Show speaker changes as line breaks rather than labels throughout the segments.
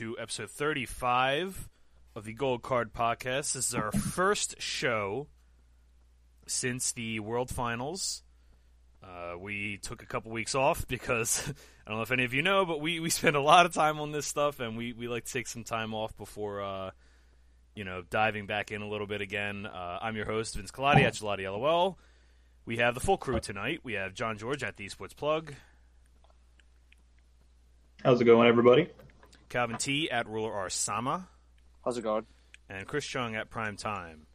to episode 35 of the Gold Card Podcast. This is our first show since the World Finals. Uh, we took a couple weeks off because I don't know if any of you know, but we, we spend a lot of time on this stuff, and we, we like to take some time off before, uh, you know, diving back in a little bit again. Uh, I'm your host, Vince Colati at Gelati LOL. We have the full crew tonight. We have John George at the Esports Plug,
How's it going, everybody?
Calvin T at Ruler R Sama,
How's it going?
and Chris Chung at Prime Time.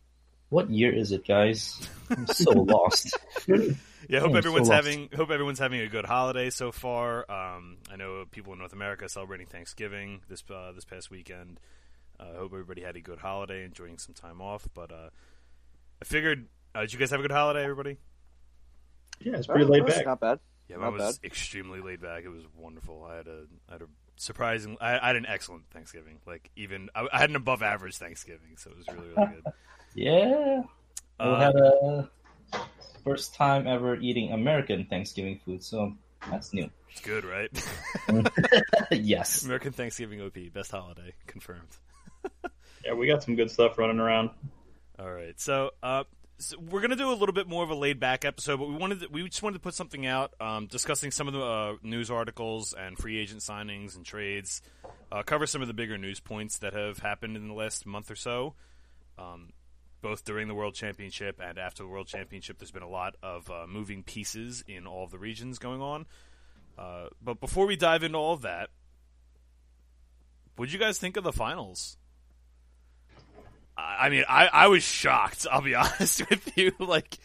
What year is it, guys? I'm so lost.
Yeah, hope
I'm
everyone's
so
having hope everyone's having a good holiday so far. Um, I know people in North America celebrating Thanksgiving this uh, this past weekend. I uh, hope everybody had a good holiday, enjoying some time off. But uh, I figured, uh, did you guys have a good holiday, everybody?
Yeah, it's pretty
Oh,
laid back.
Not bad.
Yeah, mine
Not
was extremely laid back. It was wonderful. I had a I had a surprising. I, I had an excellent Thanksgiving. Like even I, I had an above average Thanksgiving, so it was really really good.
yeah, we
Uh,
had a first time ever eating American Thanksgiving food, so that's new.
it's good, right?
yes.
American Thanksgiving OP best holiday confirmed.
Yeah, we got some good stuff running around.
All right, so, uh, so we're gonna do a little bit more of a laid back episode, but we wanted to, we just wanted to put something out, um, discussing some of the uh, news articles and free agent signings and trades, uh, cover some of the bigger news points that have happened in the last month or so, um, both during the World Championship and after the World Championship. There's been a lot of uh, moving pieces in all of the regions going on. Uh, but before we dive into all of that, what did you guys think of the finals? I mean, I, I was shocked. I'll be honest with you. Like,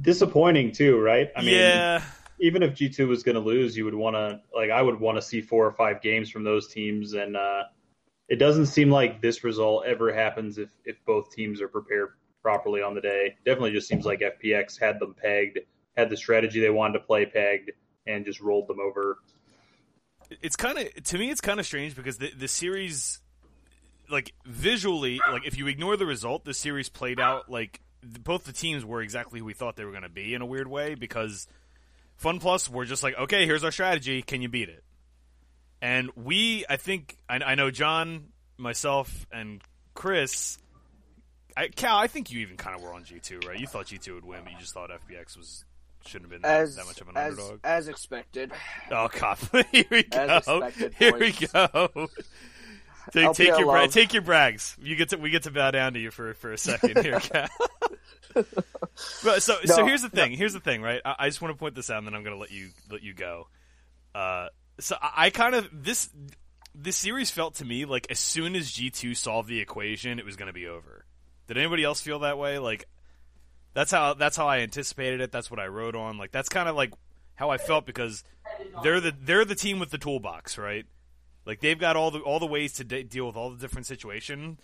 Disappointing too, right? I mean,
yeah,
even if G two was going to lose, you would want to like I would want to see four or five games from those teams, and uh, it doesn't seem like this result ever happens if if both teams are prepared properly on the day. Definitely, just seems like FPX had them pegged, had the strategy they wanted to play pegged, and just rolled them over.
it's kind of to me, it's kind of strange because the the series, like visually, like if you ignore the result, the series played out like both the teams were exactly who we thought they were going to be in a weird way because Fun Plus were just like, okay, here's our strategy, can you beat it? And we, I think, I, I know John, myself, and Chris. I, Cal, I think you even kind of were on G two, right? You thought G two would win, but you just thought FPX was shouldn't have been that,
As
that much of an
as,
underdog.
as expected.
Oh, cop! Here we go.
As expected,
Here we go. Take, take your bra- take your brags. You get to we get to bow down to you for for a second here, Cal. but so so here's the thing. Here's the thing, right? I, I just want to point this out, and then I'm going to let you let you go. Uh, so I, I kind of this this series felt to me like as soon as G two solved the equation, it was going to be over. Did anybody else feel that way? Like that's how that's how I anticipated it. That's what I wrote on. Like that's kind of like how I felt because they're the they're the team with the toolbox, right? Like they've got all the all the ways to de- deal with all the different situations,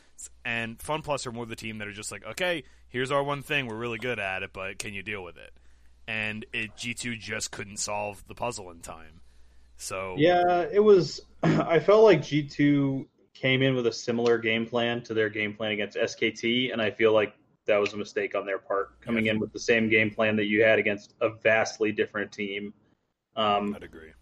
and Fun Plus are more the team that are just like, okay, here's our one thing, we're really good at it, but can you deal with it? And it G two just couldn't solve the puzzle in time. So
Yeah, it was. I felt like G two came in with a similar game plan to their game plan against SKT, and I feel like that was a mistake on their part coming in with the same game plan that you had against a vastly different team. Um,
I'd agree.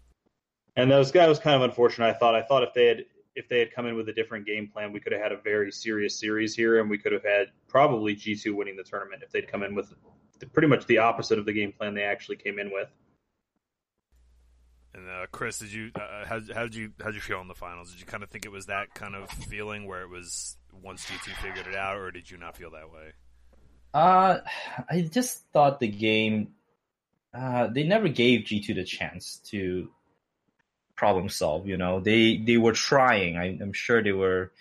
And that was that was kind of unfortunate. I thought I thought if they had if they had come in with a different game plan, we could have had a very serious series here, and we could have had probably G two winning the tournament if they'd come in with the, pretty much the opposite of the game plan they actually came in with.
And uh, Chris, did you uh, how how did you how did you feel in the finals? Did you kind of think it was that kind of feeling where it was once G two figured it out, or did you not feel that way?
Uh, I just thought the game, uh, they never gave G2 the chance to problem solve. You know, they they were trying. I, I'm sure they were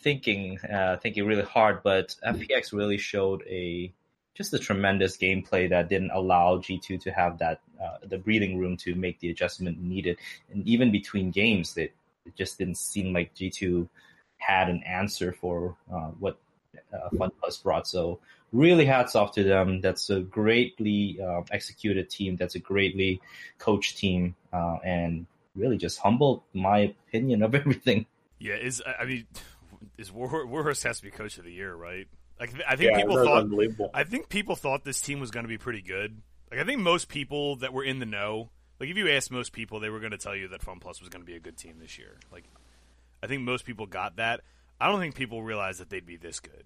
thinking, uh, thinking really hard, but FPX really showed a just a tremendous gameplay that didn't allow G2 to have that uh, the breathing room to make the adjustment needed. And even between games, that it just didn't seem like G2 had an answer for uh, what uh, Fun Plus brought. So really hats off to them. That's a greatly uh, executed team. That's a greatly coached team, uh, and really just humbled my opinion of everything.
Yeah, is I I mean, is War- Warhorse has to be coach of the year, right? Like I think
Yeah,
people thought
unbelievable.
I think people thought this team was going to be pretty good. Like I think most people that were in the know Like if you asked most people, they were going to tell you that Fun Plus was going to be a good team this year. Like I think most people got that. I don't think people realized that they'd be this good.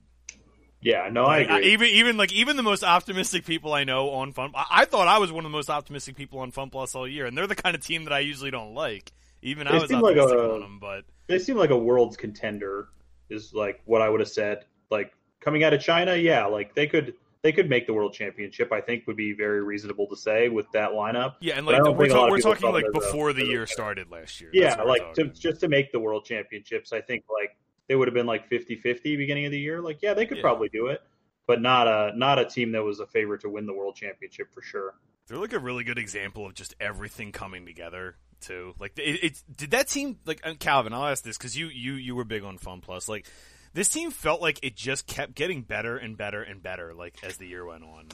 Yeah, no, I agree.
even even like even the most optimistic people I know on Fun, I, I thought I was one of the most optimistic people on Fun Plus all year, and they're the kind of team that I usually don't like. Even I
They
was
seem like
optimistic
a-
on them, but
they seem like a world's contender is like what I would have said. Like coming out of China, yeah, like they could they could make the world championship. I think would be very reasonable to say with that lineup.
yeah, and like we're, ta- we're talking like
as a-
before the year started last year.
Yeah,
That's what we're
like to, just to make the world championships, I think like they would have been like 50-50 beginning of the year. Like yeah, they could
Yeah.
probably do it, but not a not a team that was a favorite to win the world championship for sure.
They're like a really good example of just everything coming together too. Like it, it's did that team like uh, Calvin? I'll ask this because you you you were big on Fun Plus. Like this team felt like it just kept getting better and better and better. Like as the year went on.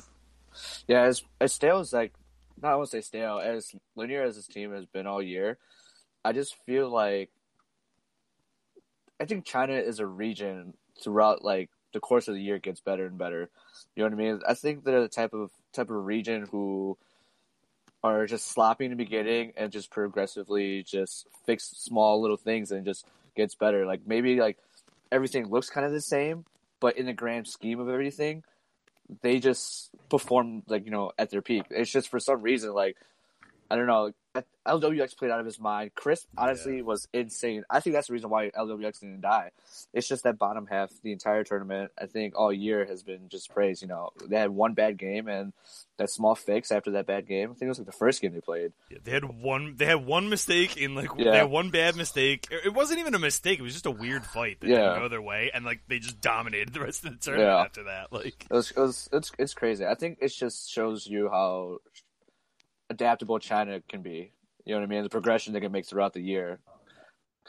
Yeah, as as stale as like not I won't say stale, as linear as this team has been all year, I just feel like I think China is a region throughout like the course of the year gets better and better. You know what I mean? I think they're the type of type of region who are just sloppy in the beginning and just progressively just fix small little things and just gets better. Like maybe like everything looks kind of the same, but in the grand scheme of everything, they just perform like you know at their peak. It's just for some reason like I don't know. LWX played out of his mind. Crisp honestly was insane. I think that's the reason why LWX didn't die. It's just that bottom half, the entire tournament, I think all year has been just praised. You know, they had one bad game and that small fix after that bad game. I think it was like the first game they played.
Yeah, they had one. They had one mistake in like
Yeah.
they had one bad mistake. It it wasn't even a mistake. It was just a weird fight that
Yeah.
didn't go their way, and like they just dominated the rest of the tournament
Yeah.
after that. Like
It was, it was it's it's crazy. I think it just shows you how adaptable China can be. You know what I mean? The progression they can make throughout the year,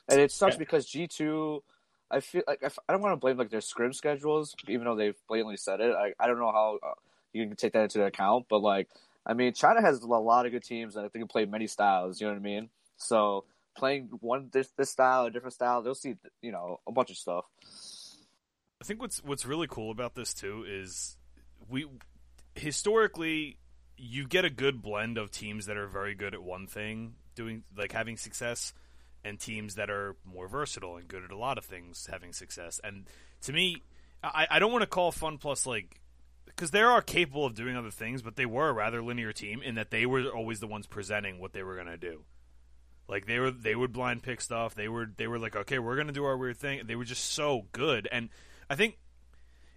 and it sucks
Yeah.
because G two. I feel like I don't want to blame like their scrim schedules, even though they've blatantly said it. I I don't know how uh, you can take that into account, but like I mean, China has a lot of good teams and they can play many styles. You know what I mean? So playing one this this style, a different style, they'll see you know a bunch of stuff.
I think what's what's really cool about this too is we historically you get a good blend of teams that are very good at one thing, doing like having success, and teams that are more versatile and good at a lot of things, having success. And to me, I, I don't want to call Fun Plus like because they are capable of doing other things, but they were a rather linear team in that they were always the ones presenting what they were going to do. Like they were, they would blind pick stuff. They were, they were like, okay, we're going to do our weird thing. They were just so good, and I think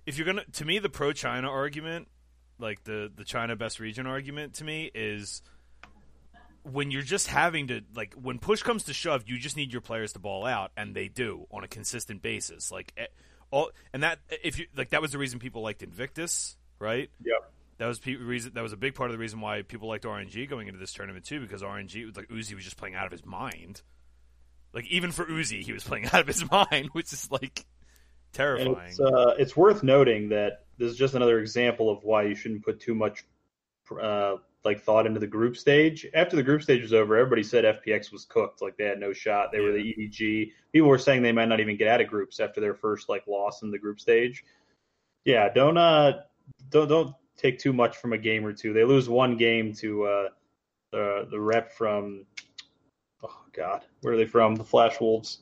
if you're gonna, to me, the pro China argument, like the the China best region argument, to me is when you're just having to like when push comes to shove, you just need your players to ball out, and they do on a consistent basis. Like eh, all, and that if you like that was the reason people liked Invictus, right?
Yep.
That was pe- reason. That was a big part of the reason why people liked RNG going into this tournament too, because RNG was like Uzi was just playing out of his mind. Like even for Uzi, he was playing out of his mind, which is like terrifying.
it's uh, it's worth noting that this is just another example of why you shouldn't put too much uh, like thought into the group stage. After the group stage was over, everybody said FPX was cooked, like they had no shot. They were the EDG. People were saying they might not even get out of groups after their first like loss in the group stage. Yeah, don't uh don't don't take too much from a game or two. They lose one game to uh the the rep from oh god, where are they from? The Flash Wolves.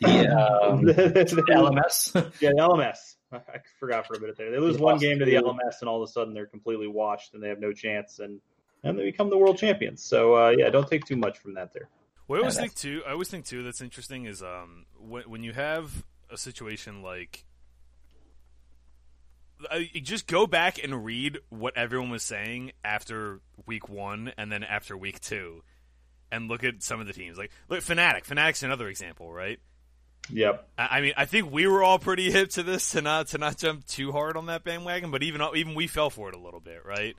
The, um,
The
LMS.
yeah, the LMS. I I forgot for a minute there. They lose
They
one game to the LMS, and all of a sudden they're completely washed, and they have no chance, and and they become the world champions. So uh, yeah, don't take too much from that there.
What I always think too, I always think too that's interesting is um when when you have a situation like. Uh, you just go back and read what everyone was saying after week one and then after week two, and look at some of the teams. Like, look, Fnatic. Fnatic's another example, right?
Yep.
I mean, I think we were all pretty hip to this to not to not jump too hard on that bandwagon, but even even we fell for it a little bit, right?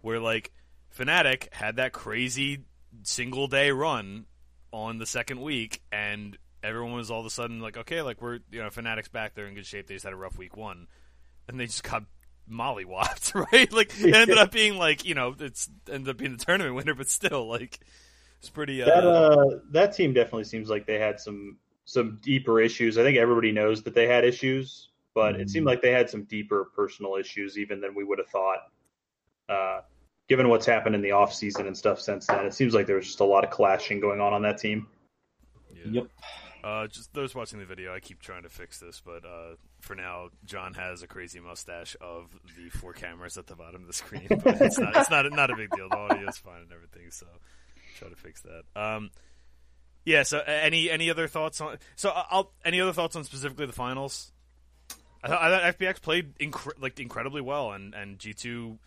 Where like Fnatic had that crazy single day run on the second week, and everyone was all of a sudden like, okay, like we're you know Fnatic's back, they're in good shape. They just had a rough week one, and they just got mollywopped, right? Like it ended up being like you know it's ended up being the tournament winner, but still like it's pretty. Uh,
That uh, that team definitely seems like they had some some deeper issues. I think everybody knows that they had issues, but it seemed like they had some deeper personal issues even than we would have thought. Uh, given what's happened in the off season and stuff since then, it seems like there was just a lot of clashing going on on that team.
Yeah.
Yep.
Uh, just those watching the video, I keep trying to fix this, but uh, for now, John has a crazy mustache of the four cameras at the bottom of the screen. But it's not, it's not, not a big deal. The audio is fine and everything, so try to fix that. Um, yeah. So, uh, any any other thoughts on? So, uh, I'll any other thoughts on specifically the finals? I thought, I thought FPX played incre- like incredibly well, and and G two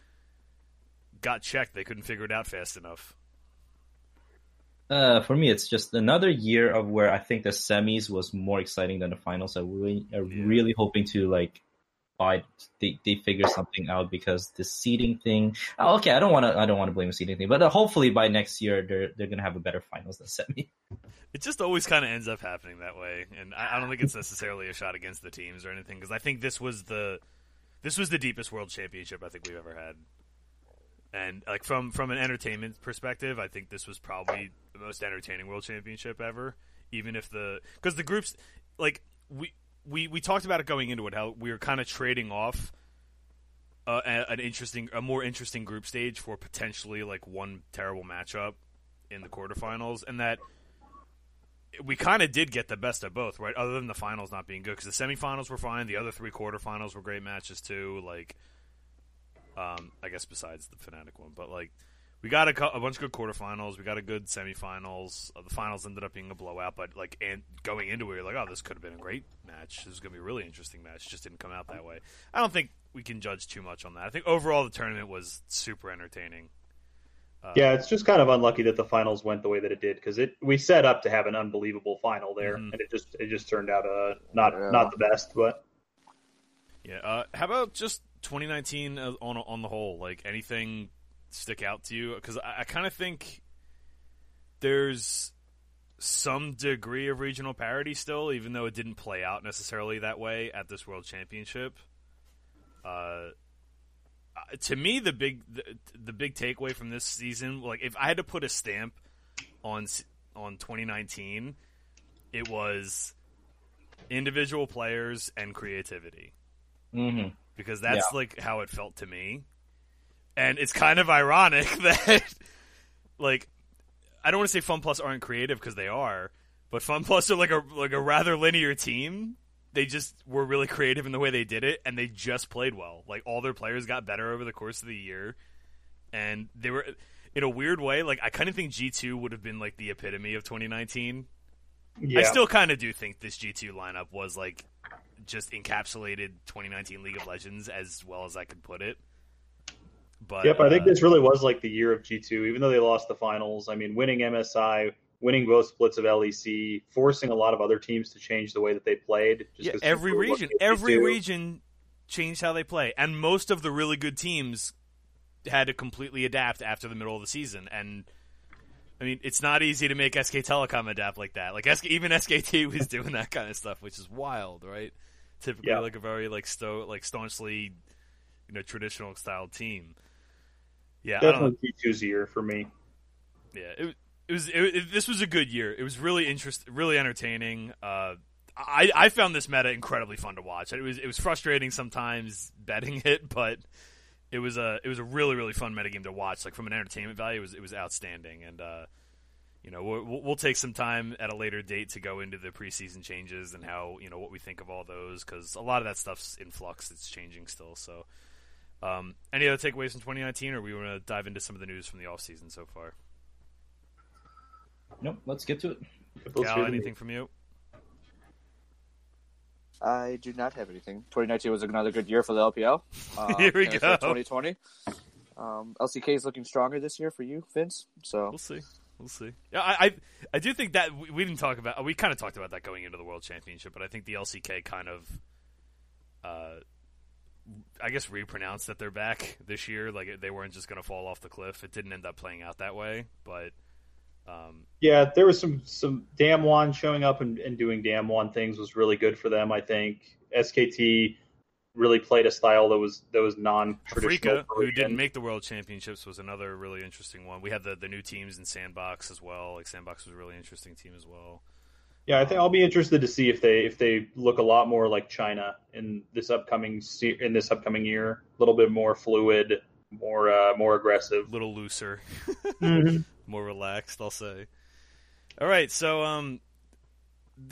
got checked. They couldn't figure it out fast enough.
Uh, for me, it's just another year of where I think the semis was more exciting than the finals. I really, are
Yeah.
really hoping to like, buy they, they figure something out because the seeding thing. oh, Okay, I don't want to I don't want to blame the seeding thing, but uh, hopefully by next year they're they're gonna have a better finals than semi.
It just always kind of ends up happening that way, and I, I don't think it's necessarily a shot against the teams or anything because I think this was the this was the deepest world championship I think we've ever had, and like from from an entertainment perspective, I think this was probably the most entertaining world championship ever. Even if the because the groups like we we we talked about it going into it how we were kind of trading off. Uh, an interesting, a more interesting group stage for potentially like one terrible matchup in the quarterfinals, and that we kind of did get the best of both, right? Other than the finals not being good, because the semifinals were fine. The other three quarterfinals were great matches too. Like, um, I guess besides the Fnatic one, but like, we got a, cou- a bunch of good quarterfinals. We got a good semifinals. Uh, the finals ended up being a blowout, but like, and going into it, you're like, oh, this could have been a great match. This is gonna be a really interesting match. It just didn't come out that way. I don't think we can judge too much on that. I think overall the tournament was super entertaining. Uh,
Yeah, it's just kind of unlucky that the finals went the way that it did because it we set up to have an unbelievable final there,
Mhm.
and it just it just turned out uh not
Yeah.
not the best, but
Yeah. Uh, how about just 2019 uh, on on the whole? Like anything stick out to you? Because I, I kind of think there's some degree of regional parity still, even though it didn't play out necessarily that way at this World Championship. Uh, to me, the big the, the big takeaway from this season, like if I had to put a stamp on on 2019, it was individual players and creativity
Mm-hmm.
because that's like how it felt to me. And it's kind of ironic that like I don't want to say Fun Plus aren't creative because they are, but Fun Plus are like a like a rather linear team. They just were really creative in the way they did it, and they just played well. Like all their players got better over the course of the year, and they were in a weird way. Like I kind of think G two would have been like the epitome of 2019.
yeah,
I still kind of do think this G2 lineup was like just encapsulated 2019 League of Legends as well as I could put it. But
Yep, I think
uh,
this really was like the year of G two, even though they lost the finals. I mean, winning MSI, winning both splits of LEC, forcing a lot of other teams to change the way that they played. Just
yeah, every region, every region changed how they play, and most of the really good teams had to completely adapt after the middle of the season. And I mean, it's not easy to make SK Telecom adapt like that. Like SK, even SKT was doing that kind of stuff, which is wild, right? Typically,
Yeah.
like a very like sto- like staunchly, you know, traditional style team. Yeah, I don't know.
Definitely G 2's year for me.
Yeah, it, it was. It, it- this was a good year. It was really interest, really entertaining. Uh, I I found this meta incredibly fun to watch. It was it was frustrating sometimes betting it, but it was a it was a really really fun meta game to watch. Like from an entertainment value, it was it was outstanding. And uh, you know we'll, we'll take some time at a later date to go into the preseason changes and how you know what we think of all those because a lot of that stuff's in flux. It's changing still. So. Um, any other takeaways from 2019, or we want to dive into some of the news from the off season so far?
Nope. Let's get to it.
Let's
Cal, anything from you?
I do not have anything. 2019 was another good year for the LPL. Uh,
Here we go.
2020. Um, LCK is looking stronger this year for you, Vince. So
We'll see. We'll see. Yeah, I, I, I do think that we, we didn't talk about. We kind of talked about that going into the World Championship, but I think the LCK kind of, uh, I guess, repronounced that they're back this year. Like they weren't just going to fall off the cliff. It didn't end up playing out that way, but um,
Yeah, there was some some DAMWON showing up and, and doing DAMWON things was really good for them. I think SKT really played a style that was that was non-traditional.
Afreeca, who didn't make the World Championships, was another really interesting one. We had the the new teams in Sandbox as well. Like Sandbox was a really interesting team as well.
Yeah, I think I'll be interested to see if they if they look a lot more like China in this upcoming se- in this upcoming year. A little bit more fluid, more uh, more aggressive.
a little looser,
Mhm.
more relaxed. I'll say. All right, so um,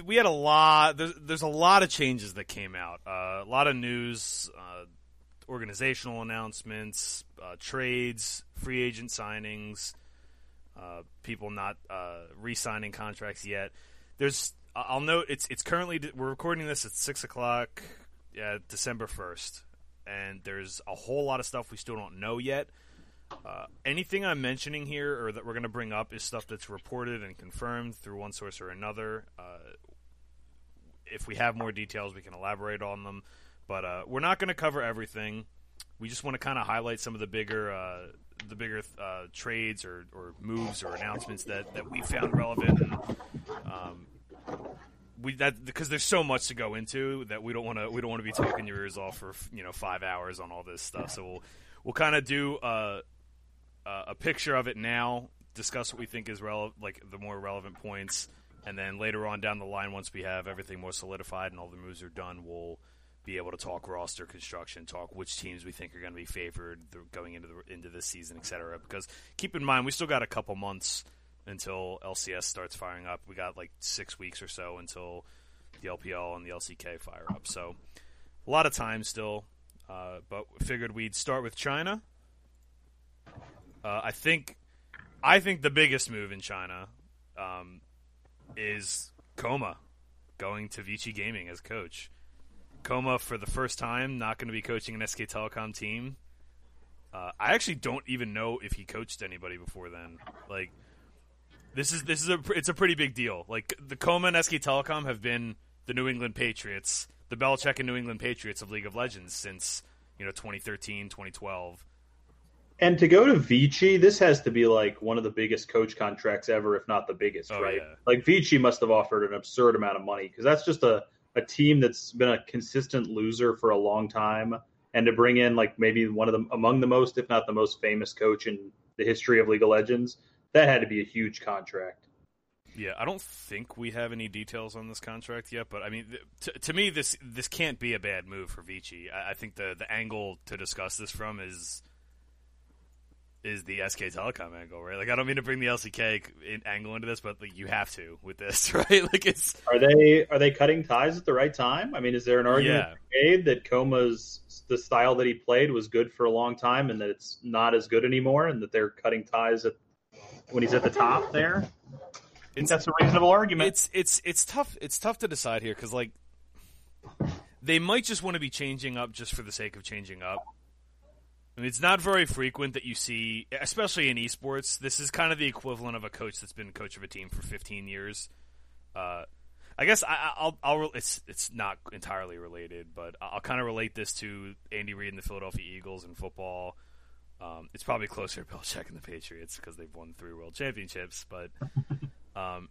we had a lot. There's, there's a lot of changes that came out. Uh, a lot of news, uh, organizational announcements, uh, trades, free agent signings, uh, people not uh, re-signing contracts yet. There's. I'll note it's it's currently we're recording this at six o'clock, yeah, December first, and there's a whole lot of stuff we still don't know yet. Uh, anything I'm mentioning here or that we're going to bring up is stuff that's reported and confirmed through one source or another. Uh, if we have more details, we can elaborate on them. But uh, we're not going to cover everything. We just want to kind of highlight some of the bigger, uh, the bigger uh, trades or, or moves or announcements that, that we found relevant. And, um, we that because there's so much to go into that we don't want to we don't want to be talking your ears off for you know five hours on all this stuff. So we'll we'll kind of do uh, uh, a picture of it now, discuss what we think is relevant, like the more relevant points, and then later on down the line, once we have everything more solidified and all the moves are done, we'll be able to talk roster construction, talk which teams we think are going to be favored going into the into this season, et cetera. Because keep in mind, we still got a couple months until LCS starts firing up. We got like six weeks or so until the LPL and the LCK fire up. So a lot of time still, uh, but figured we'd start with China. Uh, I think, I think the biggest move in China um, is kkOma going to Vici Gaming as coach. kkOma for the first time not going to be coaching an SK Telecom team. Uh, I actually don't even know if he coached anybody before then. Like this is this is a it's a pretty big deal. Like the kkOma and SK Telecom have been the New England Patriots, the Belichick and New England Patriots of League of Legends since you know 2013, 2012.
And to go to Vici, this has to be like one of the biggest coach contracts ever, if not the biggest,
Oh,
right?
yeah.
Like Vici must have offered an absurd amount of money because that's just a, a team that's been a consistent loser for a long time. And to bring in like maybe one of the among the most, if not the most famous coach in the history of League of Legends, that had to be a huge contract.
Yeah, I don't think we have any details on this contract yet, but I mean, th- to, to me, this this can't be a bad move for Vici. I, I think the the angle to discuss this from is is the SK Telecom angle, right? Like, I don't mean to bring the LCK in, angle into this, but like you have to with this, right? Like, it's
Are they are they cutting ties at the right time? I mean, is there an argument
Yeah.
made that kkOma's the style that he played was good for a long time and that it's not as good anymore, and that they're cutting ties at when he's at the top there? I that's a reasonable argument.
it's it's it's tough. It's tough to decide here because like they might just want to be changing up just for the sake of changing up. I mean, it's not very frequent that you see, especially in esports. This is kind of the equivalent of a coach that's been coach of a team for 15 years. Uh, I guess I, I'll, I'll. It's it's not entirely related, but I'll kind of relate this to Andy Reid and the Philadelphia Eagles in football. Um, it's probably closer to Belichick and the Patriots because they've won three World Championships, but um,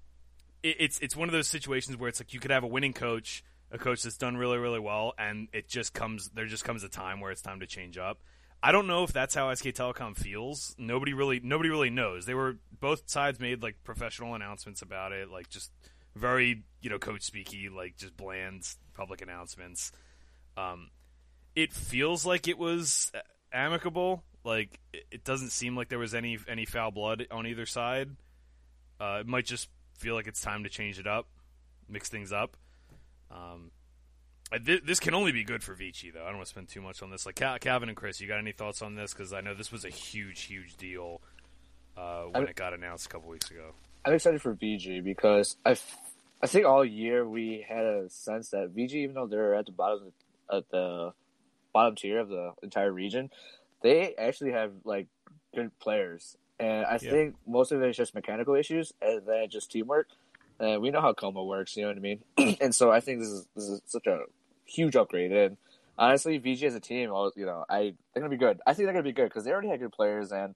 it, it's it's one of those situations where it's like you could have a winning coach, a coach that's done really really well, and it just comes there just comes a time where it's time to change up. I don't know if that's how SK Telecom feels. Nobody really nobody really knows. They were both sides made like professional announcements about it, like just very you know coach speaky, like just bland public announcements. Um, it feels like it was amicable. Like it, doesn't seem like there was any any foul blood on either side. Uh, it might just feel like it's time to change it up, mix things up. Um, thi- this can only be good for Vici, though. I don't want to spend too much on this. Like Calvin and Chris, you got any thoughts on this? Because I know this was a huge, huge deal uh, when
I-
it got announced a couple weeks ago.
I'm excited for VG because I, think all year we had a sense that VG, even though they're at the bottom at the bottom tier of the entire region, they actually have like good players, and I
Yeah.
think most of it is just mechanical issues and then just teamwork. And we know how kkOma works, you know what I mean? and so I think this is this is such a huge upgrade. And honestly, VG as a team, you know, I they're gonna be good. I think they're gonna be good because they already had good players and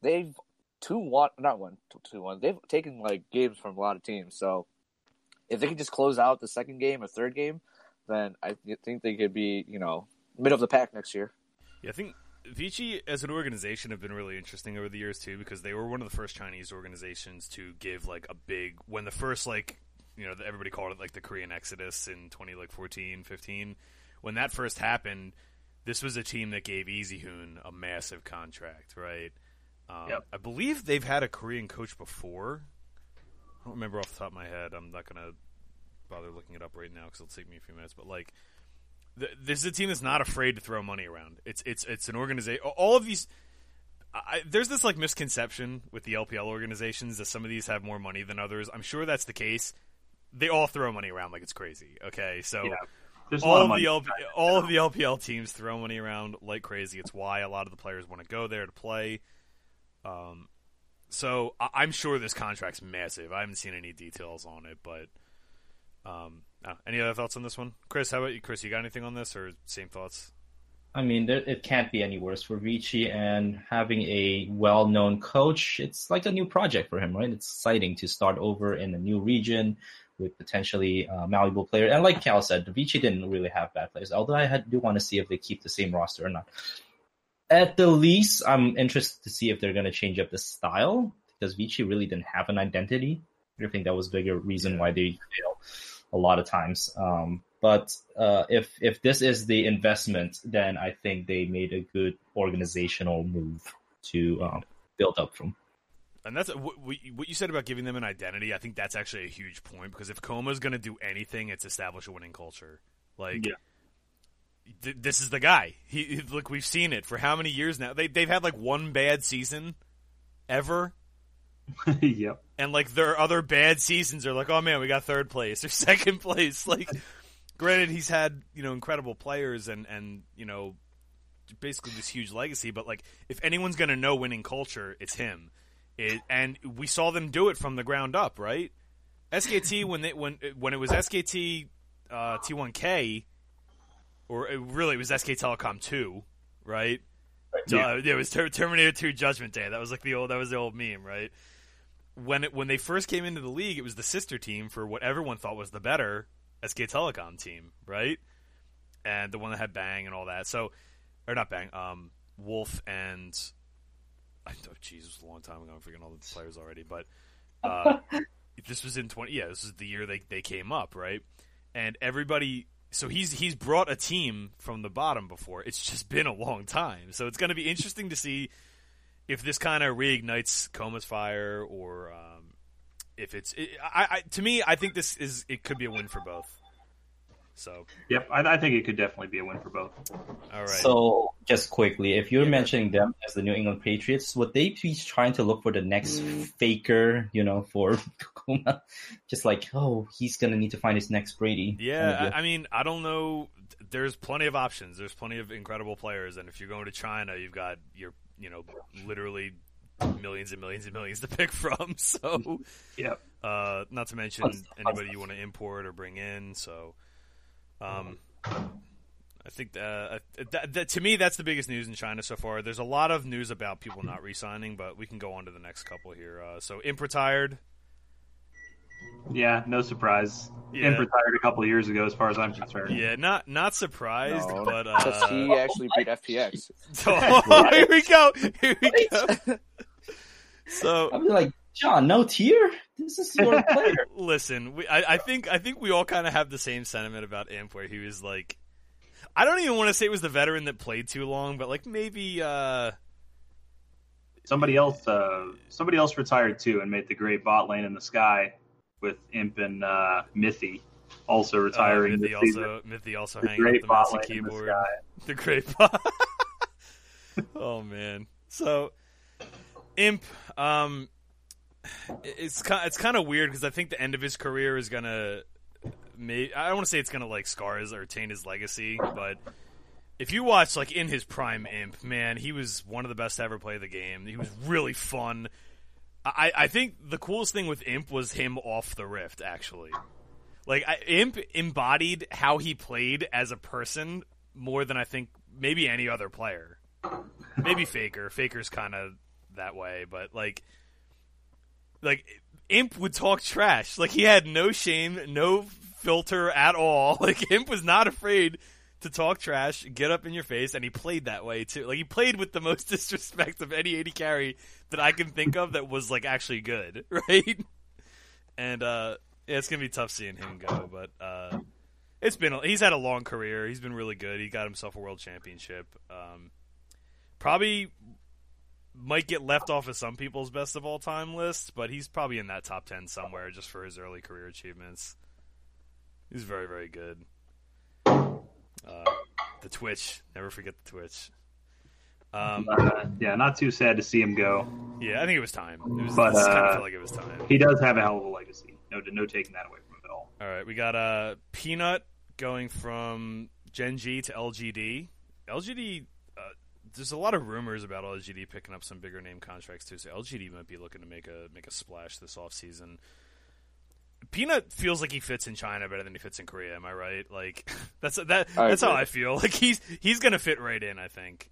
they've two one not one two, one. They've taken like games from a lot of teams. So if they can just close out the second game or third game, then I th- think they could be you know middle of the pack next year.
Yeah, I think Vici as an organization have been really interesting over the years too because they were one of the first Chinese organizations to give like a big when the first like you know everybody called it like the Korean Exodus in 20 like 14 15 when that first happened this was a team that gave Easyhoon a massive contract, right? Um,
Yep.
I believe they've had a Korean coach before. I don't remember off the top of my head. I'm not gonna bother looking it up right now because it'll take me a few minutes. But like, this is a team that's not afraid to throw money around. It's it's it's an organization. All of these. I, there's this like misconception with the LPL organizations that some of these have more money than others. I'm sure that's the case. They all throw money around like it's crazy. Okay, so
Yeah. There's a lot
all
of
of the. LP, all of the LPL teams throw money around like crazy. It's why a lot of the players want to go there to play. Um, so I- I'm sure this contract's massive. I haven't seen any details on it, but um, uh, any other thoughts on this one, Chris? How about you, Chris? You got anything on this, or same thoughts?
I mean, there, it can't be any worse for Vici, and having a well-known coach, it's like a new project for him, right? It's exciting to start over in a new region with potentially uh, malleable players. And like Cal said, Vici didn't really have bad players, although I had, do want to see if they keep the same roster or not. At the least, I'm interested to see if they're going to change up the style because Vici really didn't have an identity. I think that was a bigger reason why they failed a lot of times. Um, but uh, if if this is the investment, then I think they made a good organizational move to um, build up from.
And that's what, what you said about giving them an identity. I think that's actually a huge point because if kkOma is going to do anything, it's establish a winning culture. Like,
Yeah.
th- this is the guy. He he- look, we've seen it for how many years now. They they've had like one bad season ever,
yep.
And like their other bad seasons are like, oh man, we got third place or second place. Like, granted, he's had you know incredible players and and you know basically this huge legacy, but like if anyone's gonna know winning culture, it's him. It, and we saw them do it from the ground up, right? SKT when they when when it was SKT uh, T1K, or it, really it was SK Telecom two, right?
Yeah.
Uh, it was Ter- Terminator 2 Judgment Day. That was like the old that was the old meme, right? When it when they first came into the league, it was the sister team for what everyone thought was the better SK Telecom team, right? And the one that had Bang and all that. So, or not Bang, um, Wolf and I oh, jeez, it was a long time ago. I'm forgetting all the players already, but uh, this was in 20. Yeah, this is the year they they came up, right? And everybody so he's he's brought a team from the bottom before. It's just been a long time, so it's going to be interesting to see if this kind of reignites kkOma's fire or um, if it's. It, I, I to me, I think this is it could be a win for both. So
Yep. I, I think it could definitely be a win for both.
all right,
So, just quickly, if you're
Yeah.
mentioning them as the New England Patriots, would they be trying to look for the next faker, you know, for kkOma? Just like, oh, he's gonna need to find his next Brady.
yeah,
kind of.
I, I mean, I don't know. There's plenty of options. There's plenty of incredible players, and if you're going to China, you've got your you know literally millions and millions and millions to pick from. So
yeah,
Uh, not to mention anybody you want to import or bring in. So, um, I think that, uh, that, that to me that's the biggest news in China so far. There's a lot of news about people not re-signing, but we can go on to the next couple here. Uh, so, Imp retired.
Yeah. No surprise.
Yeah.
Imp retired a couple of years ago, as far as I'm concerned.
Yeah, not not surprised,
No,
but uh,
he actually beat FPX.
oh, here we go. Here we go. So
I'd be like, John, no tier. This is your player.
listen, we, I, I think I think we all kind of have the same sentiment about Imp, where he was like, I don't even want to say it was the veteran that played too long, but like maybe uh,
Somebody else. Uh, somebody else retired too, and made the great bot lane in the sky with Imp and uh, Mithy also retiring.
uh, Mithy also Mithy also
the
hanging up
great
the
bot
mouse
the
keyboard.
sky.
The great bot. oh man, so Imp, um, it's kind it's kind of weird because I think the end of his career is gonna. May, I don't want to say it's gonna like scar his or taint his legacy, but if you watch like in his prime Imp, man, he was one of the best to ever play the game. He was really fun. I, I think the coolest thing with Imp was him off the rift, actually. Like I, Imp embodied how he played as a person more than I think maybe any other player. Maybe Faker. Faker's kind of that way, but like, like Imp would talk trash. Like he had no shame, no filter at all. Like Imp was not afraid to talk trash, get up in your face, and he played that way too. Like he played with the most disrespect of any AD carry that I can think of that was like actually good, right? And uh yeah, it's gonna be tough seeing him go, but uh it's been he's had a long career. He's been really good. He got himself a world championship. Um, probably might get left off of some people's best of all time list, but he's probably in that top ten somewhere just for his early career achievements. He's very very good. Uh, the Twitch, never forget the Twitch. Um,
Uh, yeah, not too sad to see him go.
yeah, I think it was time. It was,
But,
it kind of
uh,
felt like it was time.
He does have a hell of a legacy. No, no taking that away from him at all.
All right, we got uh, Peanut going from Gen G to LGD. LGD, uh, there's a lot of rumors about LGD picking up some bigger name contracts too. So LGD might be looking to make a make a splash this offseason. Peanut feels like he fits in China better than he fits in Korea. Am I right? Like that's that.
I
that's how. I feel. Like he's he's gonna fit right in. I think.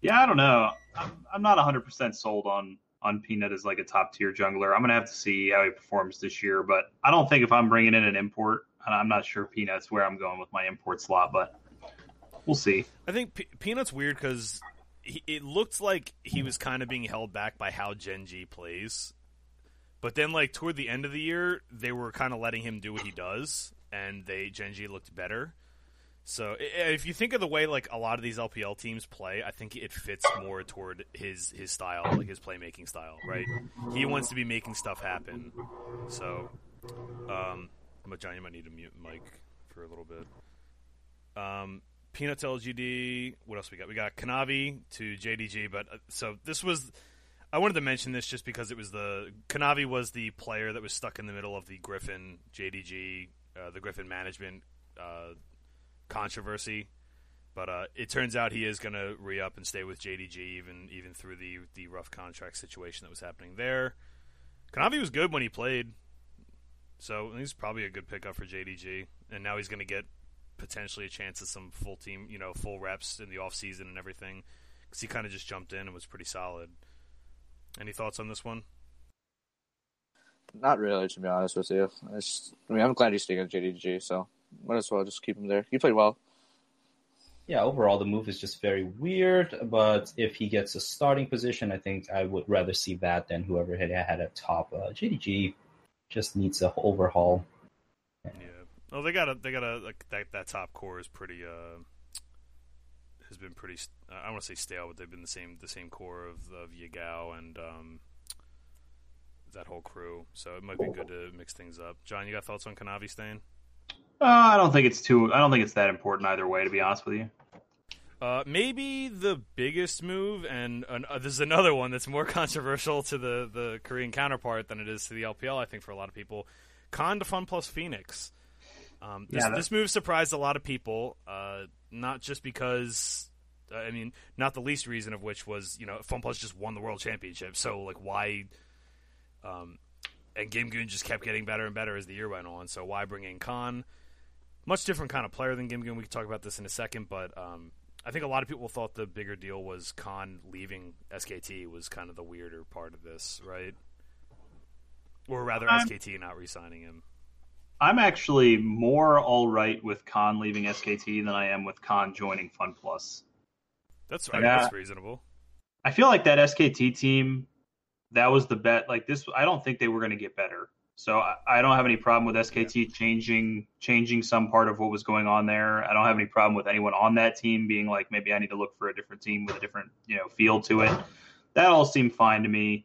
Yeah, I don't know. I'm, I'm not 100% sold on on Peanut as like a top tier jungler. I'm gonna have to see how he performs this year, but I don't think if I'm bringing in an import, and I'm not sure Peanut's where I'm going with my import slot, but we'll see.
I think Pe- Peanut's weird because it looked like he was kind of being held back by how Gen G plays. But then, like toward the end of the year, they were kind of letting him do what he does, and they Gen G looked better. So if you think of the way like a lot of these LPL teams play, I think it fits more toward his his style, like his playmaking style, right? He wants to be making stuff happen. So, um, but John, you might need to mute Mike for a little bit. Um, Peanuts LGD. What else we got? We got Kanavi to JDG. But uh, so this was. I wanted to mention this just because it was the Kanavi was the player that was stuck in the middle of the Griffin JDG, uh, the Griffin management uh, controversy. But uh, it turns out he is going to re up and stay with JDG even even through the the rough contract situation that was happening there. Kanavi was good when he played, so he's probably a good pickup for JDG. And now he's going to get potentially a chance at some full team, you know, full reps in the off season and everything, because he kind of just jumped in and was pretty solid. Any thoughts on this one?
Not really, to be honest with you. I mean, I'm glad he's staying at JDG, so might as well just keep him there. He played well.
Yeah, overall the move is just very weird. But if he gets a starting position, I think I would rather see that than whoever had had at top. Uh, JDG just needs a overhaul.
Yeah. Oh, they got a they got a like that that top core is pretty uh has been pretty. I want to say stale, but they've been the same the same core of of Yagao and um that whole crew. So it might be good to mix things up. John, you got thoughts on Kanavi staying?
Uh, I don't think it's too. I don't think it's that important either way. To be honest with you.
Uh, maybe the biggest move, and uh, there's another one that's more controversial to the, the Korean counterpart than it is to the LPL. I think for a lot of people, Khan to Fun Plus Phoenix. Um, this,
Yeah,
this move surprised a lot of people, uh, not just because, uh, I mean, not the least reason of which was you know Fun Plus just won the world championship, so like why, um, and Gimgoon just kept getting better and better as the year went on. So why bring in Khan? Much different kind of player than Gimgoon. We can talk about this in a second, but um, I think a lot of people thought the bigger deal was Khan leaving SKT was kind of the weirder part of this, right? Or rather,
I'm-
SKT not re-signing him.
I'm actually more all right with Khan leaving SKT than I am with Khan joining Fun Plus.
That's mean, that's reasonable.
I feel like that SKT team, that was the bet. Like this, I don't think they were going to get better. So I, I don't have any problem with SKT changing changing some part of what was going on there. I don't have any problem with anyone on that team being like, maybe I need to look for a different team with a different you know feel to it. That all seemed fine to me.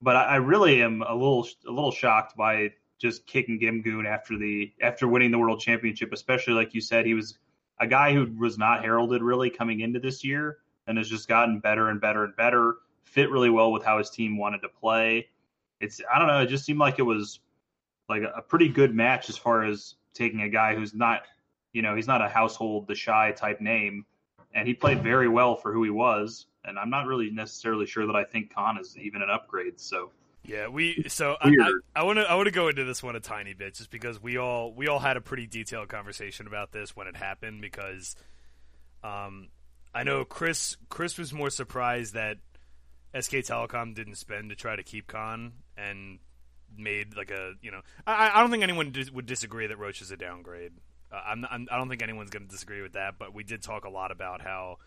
But I, I really am a little a little shocked by just kicking Gimgoon after the after winning the world championship, especially like you said, he was a guy who was not heralded really coming into this year and has just gotten better and better and better. Fit really well with how his team wanted to play. It's I don't know. It just seemed like it was like a, pretty good match as far as taking a guy who's not, you know, he's not a household the shy type name, and he played very well for who he was. And I'm not really necessarily sure that I think Khan is even an upgrade. So
Yeah, we so I
Weird.
want to I want to go into this one a tiny bit just because we all we all had a pretty detailed conversation about this when it happened because um I know Chris Chris was more surprised that SK Telecom didn't spend to try to keep Khan and made like a you know I I don't think anyone dis- would disagree that Roach is a downgrade. Uh, I'm, I'm I don't think anyone's going to disagree with that, but we did talk a lot about how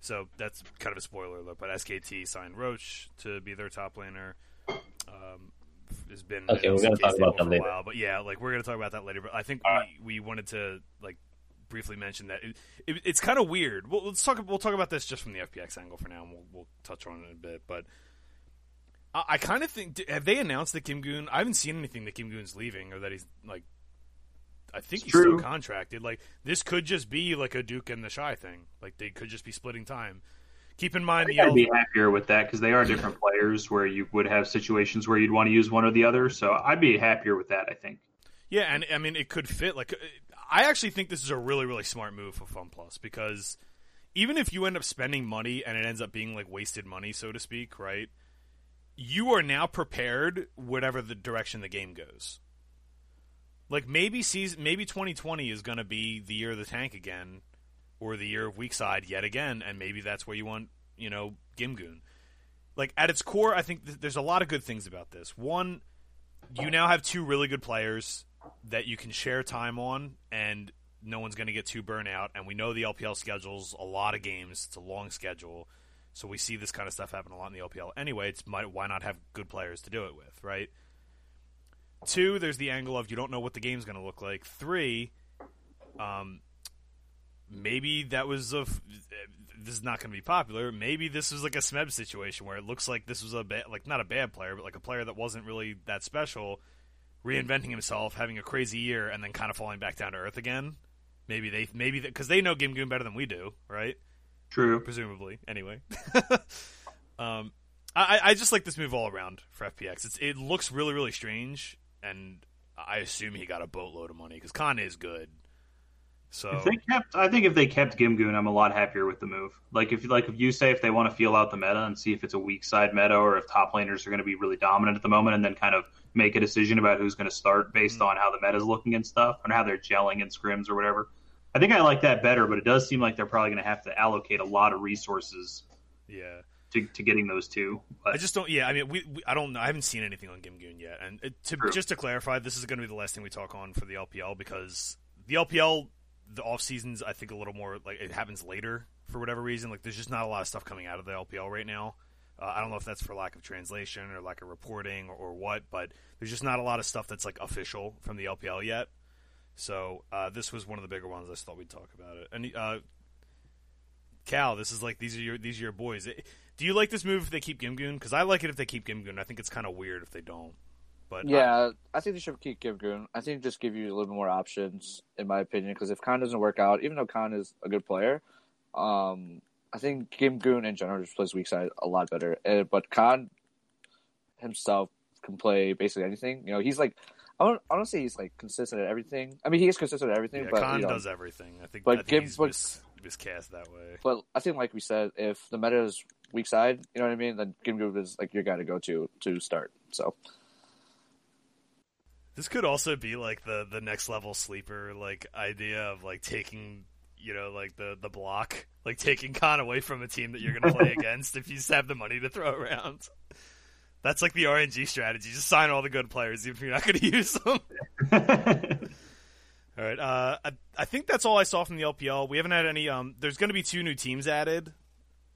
so that's kind of a spoiler alert, but SKT signed Roach to be their top laner. Um, has been
Okay, we're gonna talk about that later.
while, but yeah, like we're gonna talk about that later. But I think
All
we, we wanted to like briefly mention that it, it, it's kind of weird. Well, let's talk. We'll talk about this just from the FPX angle for now, and we'll, we'll touch on it in a bit. But I, I kind of think have they announced that Gimgoon? I haven't seen anything that Gimgoon's leaving or that he's like. I think
It's
he's
true.
still contracted. Like this could just be like a Duke and the Shy thing. Like they could just be splitting time. Keep in mind the
I'd be happier with that because they are different players where you would have situations where you'd want to use one or the other. So I'd be happier with that. I think.
Yeah, and I mean it could fit. Like, uh, I actually think this is a really, really smart move for Fun Plus because even if you end up spending money and it ends up being like wasted money, so to speak, right? You are now prepared, whatever the direction the game goes. Like maybe season, maybe 2020 is going to be the year of the tank again, or the year of weak side yet again, and maybe that's where you want, you know, Gimgoon. Like at its core, I think th- there's a lot of good things about this. One, you now have two really good players that you can share time on, and no one's going to get too burnt out. And we know the LPL schedules a lot of games; it's a long schedule, so we see this kind of stuff happen a lot in the LPL. Anyway, it's might, why not have good players to do it with, right? Two, there's the angle of you don't know what the game's going to look like. Three, um, maybe that was a. This is not going to be popular. Maybe this was like a Smeb situation where it looks like this was a bad, like not a bad player, but like a player that wasn't really that special, reinventing himself, having a crazy year, and then kind of falling back down to earth again. Maybe they, maybe because they know Gimgoon better than we do, right?
True.
presumably. Anyway, um, I, I just like this move all around for FPX. It's it looks really really strange, and I assume he got a boatload of money because Khan is good. So
If they kept, I think if they kept Gimgoon, I'm a lot happier with the move. Like if, like if you say if they want to feel out the meta and see if it's a weak side meta or if top laners are going to be really dominant at the moment, and then kind of make a decision about who's going to start based
Mhm.
on how the meta is looking and stuff, and how they're gelling in scrims or whatever. I think I like that better, but it does seem like they're probably going to have to allocate a lot of resources
yeah,
to, to getting those two. But
I just don't. Yeah, I mean, we, we I don't know. I haven't seen anything on Gimgoon yet, and it, to
True.
just to clarify, this is going to be the last thing we talk on for the LPL because the LPL, the off seasons, I think a little more like it happens later for whatever reason. Like, there's just not a lot of stuff coming out of the LPL right now. Uh, I don't know if that's for lack of translation or lack of reporting or, or what, but there's just not a lot of stuff that's like official from the LPL yet. So uh, this was one of the bigger ones. I just thought we'd talk about it. And uh, Cal, this is like these are your these are your boys. Do you like this move if they keep Gimgoon? Because I like it if they keep Gimgoon. I think it's kind of weird if they don't. But
Yeah, I think they should keep Gimgoon. I think just give you a little more options, in my opinion. Because if Khan doesn't work out, even though Khan is a good player, um, I think Gimgoon in general just plays weak side a lot better. Uh, but Khan himself can play basically anything. You know, he's like I don't say he's like consistent at everything. I mean, he is consistent at everything,
yeah,
but
Khan
you know,
does everything. I think,
But
I think
but-
mis- miscast that way.
But I think, like we said, if the meta is weak side, you know what I mean, then Gimgoon is like your guy to go to to start. So
This could also be like the the next level sleeper like idea of like taking you know like the the block like taking Khan away from a team that you're going to play against if you just have the money to throw around. That's like the RNG strategy. Just sign all the good players even if you're not going to use them. All right. Uh, I, I think that's all I saw from the LPL. We haven't had any. Um, there's going to be two new teams added,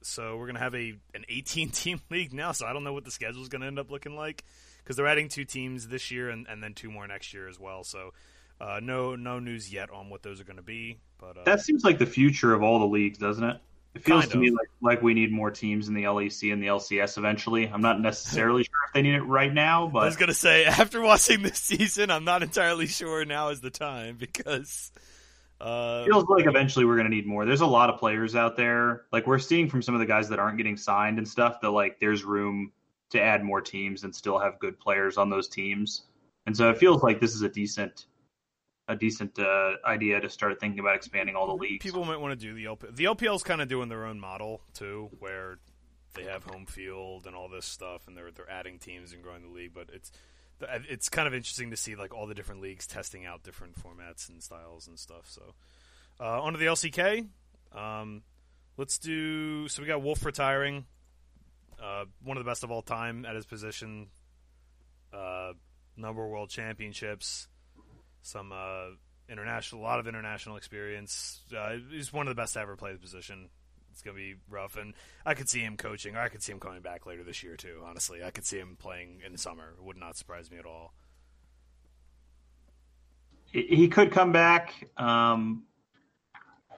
so we're going to have a an 18 team league now. So I don't know what the schedule is going to end up looking like because they're adding two teams this year and, and then two more next year as well. So uh, no no news yet on what those are going to be. But uh,
that seems like the future of all the leagues, doesn't it? It feels to me like like we need more teams in the LEC and the LCS eventually. I'm not necessarily sure if they need it right now, but
I was going to say after watching this season, I'm not entirely sure now is the time because. Uh,
it feels like eventually we're going to need more. There's a lot of players out there. Like we're seeing from some of the guys that aren't getting signed and stuff that like there's room to add more teams and still have good players on those teams. And so it feels like this is a decent a decent uh, idea to start thinking about expanding all the leagues.
People might want to do the LPL. The LPL's kind of doing their own model too, where they have home field and all this stuff, and they're they're adding teams and growing the league. But it's it's kind of interesting to see like all the different leagues testing out different formats and styles and stuff. So uh, onto the LCK. Um, let's do. So we got Wolf retiring, uh, one of the best of all time at his position. Uh, number of world championships, some uh, international, a lot of international experience. Uh, he's one of the best to ever play the position. It's gonna be rough, and I could see him coaching, or I could see him coming back later this year too. Honestly, I could see him playing in the summer. It would not surprise me at all.
He could come back. Um,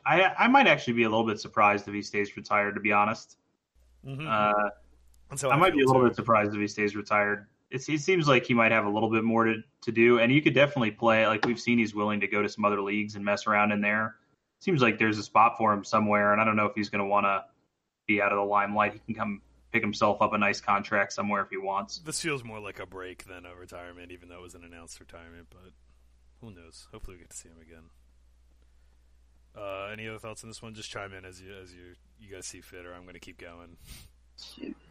I I might actually be a little bit surprised if he stays retired. To be honest,
Mm-hmm.
uh,
so
I might be a little
too.
bit surprised if he stays retired. It's, it seems like he might have a little bit more to, to do, and you could definitely play. Like we've seen, he's willing to go to some other leagues and mess around in there. Seems like there's a spot for him somewhere, and I don't know if he's going to want to be out of the limelight. He can come pick himself up a nice contract somewhere if he wants.
This feels more like a break than a retirement, even though it was an announced retirement. But who knows? Hopefully, we get to see him again. Uh, any other thoughts on this one? Just chime in as you as you you guys see fit, or I'm going to keep going.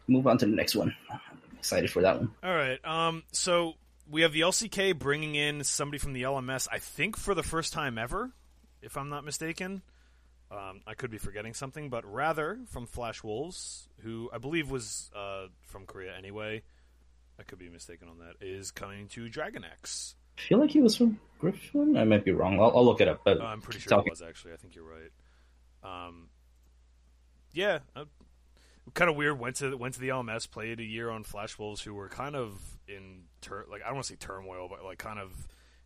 Move on to the next one. I'm excited for that one.
All right. Um. So we have the LCK bringing in somebody from the LMS. I think for the first time ever, if I'm not mistaken. Um, I could be forgetting something, but rather from Flash Wolves, who I believe was uh, from Korea anyway. I could be mistaken on that. Is coming to Dragon X.
I feel like he was from Griffin. I might be wrong. I'll, I'll look it up. But
Uh, I'm pretty sure
talking.
it was actually. I think you're right. Um, yeah, uh, kind of weird. Went to went to the LMS, played a year on Flash Wolves, who were kind of in tur- like I don't want to say turmoil, but like kind of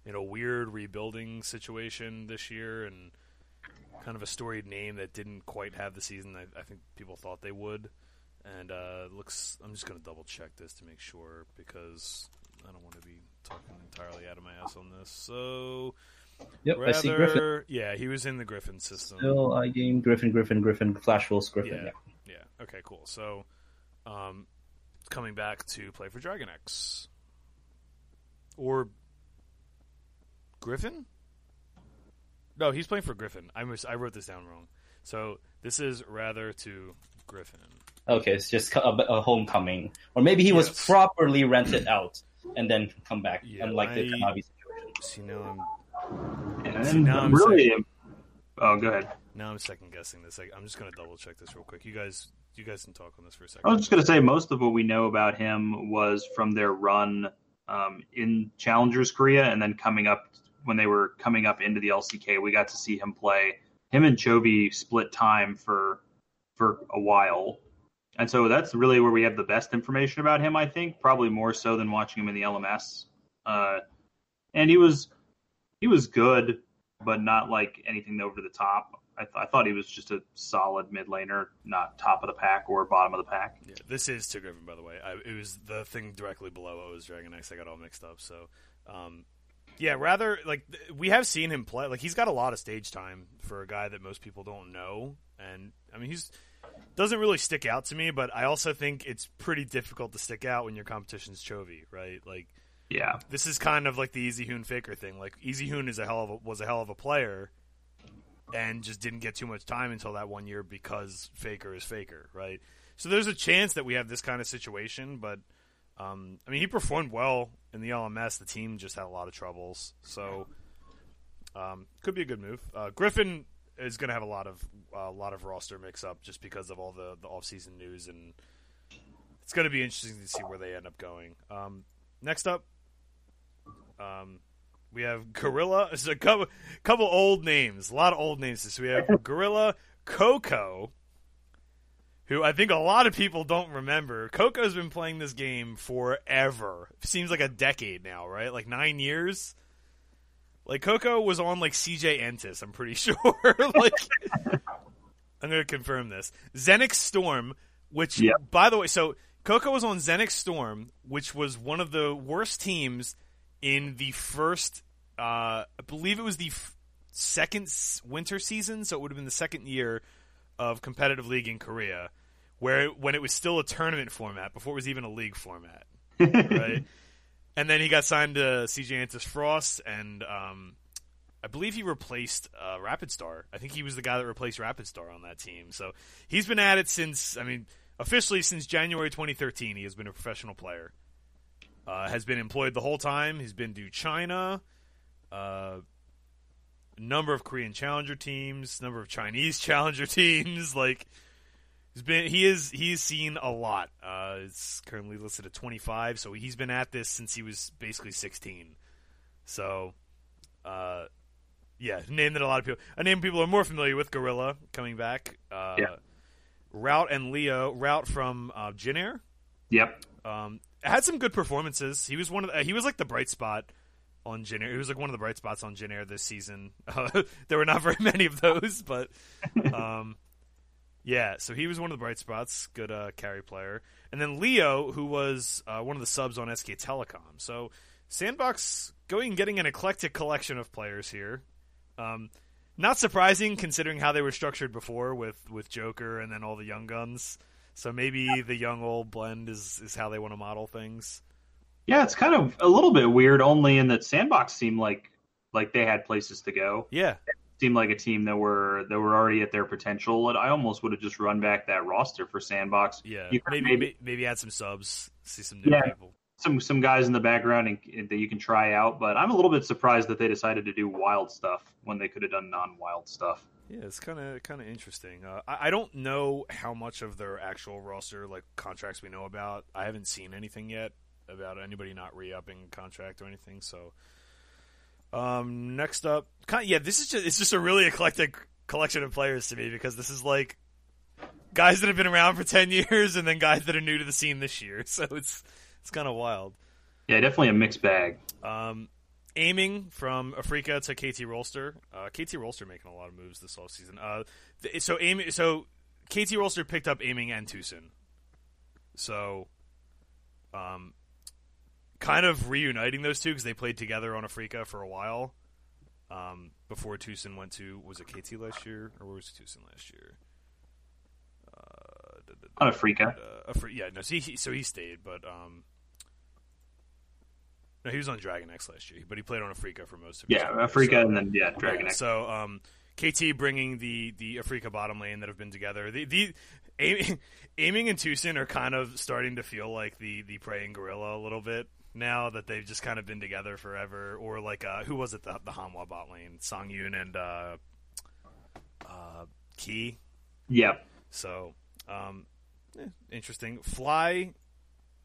in a weird rebuilding situation this year, and kind of a storied name that didn't quite have the season I, I think people thought they would. And uh, looks, I'm just gonna double check this to make sure because I don't want to be talking entirely out of my ass on this. So.
Yep, I see Griffin.
Yeah, he was in the Griffin system.
Still, I game Griffin, Griffin, Griffin, Flash Wolves, Griffin.
yeah,
Yeah.
Yeah. Okay, cool. So, um, coming back to play for Dragon X or Griffin? No, he's playing for Griffin. I mis- I wrote this down wrong. So this is rather to Griffin.
Okay, it's just a, a homecoming, or maybe he was properly rented out and then come back,
Yeah,
unlike the
I-
Kanavi situation.
See now I'm
And
now I'm
really, oh, go ahead.
Now I'm second guessing this. I, I'm just gonna double check this real quick. You guys, you guys can talk on this for a second.
I was just going to say most of what we know about him was from their run um, in Challengers Korea, and then coming up when they were coming up into the LCK, we got to see him play. Him and Chovy split time for for a while, and so that's really where we have the best information about him. I think probably more so than watching him in the LMS. Uh, and he was he was good, but not like anything over the top. I, th- I thought he was just a solid mid laner, not top of the pack or bottom of the pack.
Yeah, this is to Griffin, by the way. I, it was the thing directly below. Was Dragon X. I got all mixed up. So, um, yeah, rather like th- we have seen him play. Like he's got a lot of stage time for a guy that most people don't know, and I mean he's doesn't really stick out to me. But I also think it's pretty difficult to stick out when your competition's Chovy, right? Like
Yeah,
this is kind of like the Easyhoon Faker thing. Like Easyhoon is a hell of a, was a hell of a player, and just didn't get too much time until that one year because Faker is Faker, right? So there's a chance that we have this kind of situation, but um, I mean he performed well in the LMS. The team just had a lot of troubles, so um, could be a good move. Uh, Griffin is going to have a lot of a lot of roster mix up just because of all the the off season news, and it's going to be interesting to see where they end up going. Um, next up, um, we have Gorilla. It's a couple, couple old names, a lot of old names. So we have Gorilla Coco, who I think a lot of people don't remember. Coco's been playing this game forever. Seems like a decade now, right? Like nine years. Like Coco was on like CJ Entus, I'm pretty sure. like I'm gonna confirm this. Xenics Storm, which
Yep.
by the way, so Coco was on Xenics Storm, which was one of the worst teams in the first uh I believe it was the f- second s- winter season, so it would have been the second year of competitive league in Korea, where when it was still a tournament format before it was even a league format, right? and then he got signed to CJ Entus Frost, and um, I believe he replaced uh, Rapid Star. I think he was the guy that replaced Rapid Star on that team. So he's been at it since, I mean, officially since January 2013. He has been a professional player. Uh, has been employed the whole time. He's been to China, uh, a number of Korean challenger teams, number of Chinese challenger teams. Like he's been, he is he's seen a lot. Uh, it's currently listed at 25, so he's been at this since he was basically 16. So, uh, yeah, name that a lot of people, a name people are more familiar with. Gorilla coming back. Uh,
Yeah.
Route and Leo. Route from uh, Jin Air.
Yep.
Um, had some good performances. He was one of the, he was like the bright spot on Jin Air. He was like one of the bright spots on Jin Air this season. Uh, there were not very many of those, but um, yeah. So he was one of the bright spots. Good uh, carry player. And then Leo, who was uh, one of the subs on SK Telecom. So Sandbox going and getting an eclectic collection of players here. Um, not surprising considering how they were structured before with with Joker and then all the young guns. So maybe the young old blend is is how they want to model things.
Yeah, it's kind of a little bit weird, only in that Sandbox seemed like like they had places to go.
Yeah,
seemed like a team that were that were already at their potential, and I almost would have just run back that roster for Sandbox.
Yeah,
You
maybe,
maybe-
maybe maybe add some subs, see some new
Yeah.
people.
some some guys in the background and, and that you can try out, but I'm a little bit surprised that they decided to do wild stuff when they could have done non-wild stuff.
Yeah, it's kind of kind of interesting. Uh, I, I don't know how much of their actual roster, like contracts, we know about. I haven't seen anything yet about anybody not re-upping contract or anything. So, um, next up, kind yeah, this is just it's just a really eclectic collection of players to me because this is like guys that have been around for ten years and then guys that are new to the scene this year. So it's it's kind of wild.
Yeah, definitely a mixed bag.
Um, aiming from Afreeca to KT Rolster. Uh, KT Rolster making a lot of moves this offseason. Uh, th- so aiming, so KT Rolster picked up aiming and Tusin. So, um, kind of reuniting those two because they played together on Afreeca for a while. Um, before Tusin went to was it KT last year or where was Tusin last year? Uh, da- da- da-
On Afreeca.
uh, Afri- yeah, no, so he, so he stayed, but um, no, he was on Dragon X last year, but he played on Afreeca for most of his
Yeah, Afreeca
so-
and then yeah, Dragon
yeah,
X.
So um, KT bringing the the Afreeca bottom lane that have been together. The the aiming, aiming and Tusin are kind of starting to feel like the the praying gorilla a little bit now that they've just kind of been together forever. Or like uh, who was it the the Hanwha bot lane? Sangyoon and uh, uh, Key.
Yep.
So, um, eh, interesting. Fly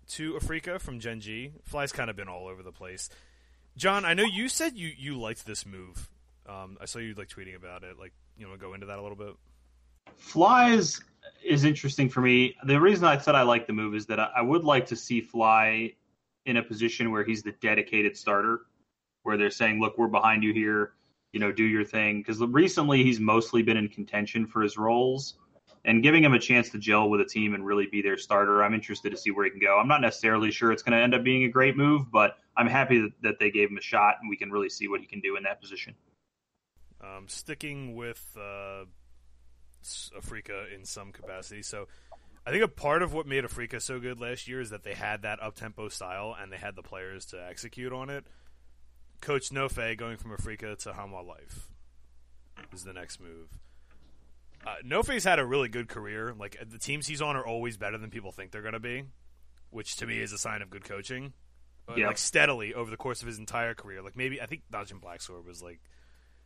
to Afreeca from Gen G. Fly's kind of been all over the place. John, I know you said you, you liked this move. Um, I saw you like tweeting about it. Like, you know, go into that a little bit.
Flies is interesting for me. The reason I said I like the move is that I, I would like to see Fly in a position where he's the dedicated starter, where they're saying, "Look, we're behind you here. You know, do your thing." Because recently he's mostly been in contention for his roles, and giving him a chance to gel with a team and really be their starter. I'm interested to see where he can go. I'm not necessarily sure it's going to end up being a great move, but I'm happy that, they gave him a shot and we can really see what he can do in that position.
Um, sticking with uh, Afreeca in some capacity. So, I think a part of what made Afreeca so good last year is that they had that up tempo style and they had the players to execute on it. Coach Nofe going from Afreeca to Hanwha Life is the next move. Uh, Nofe's had a really good career. Like the teams he's on are always better than people think they're going to be, which to me is a sign of good coaching.
Yeah.
Like steadily over the course of his entire career. Like maybe I think Dodging Black Sword was like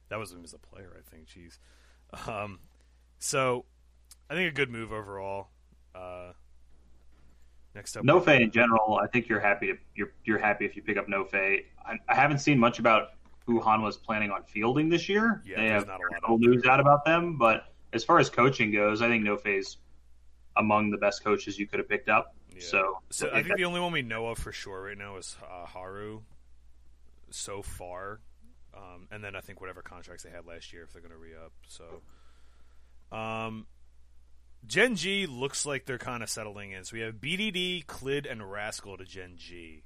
that was him as a player. I think. Jeez. Um, so I think a good move overall. Uh, next up,
Nofe in general, I think you're happy to you're you're happy if you pick up Nofe. I, I haven't seen much about who Han was planning on fielding this year.
Yeah,
they have
not a lot
news out about them, but as far as coaching goes, I think Nofe's among the best coaches you could have picked up.
Yeah.
So,
So I think the only one we know of for sure right now is uh, Haru. So far, um, and then I think whatever contracts they had last year, if they're going to re up. So, um, Gen G looks like they're kind of settling in. So we have BDD, Clid, and Rascal to Gen G.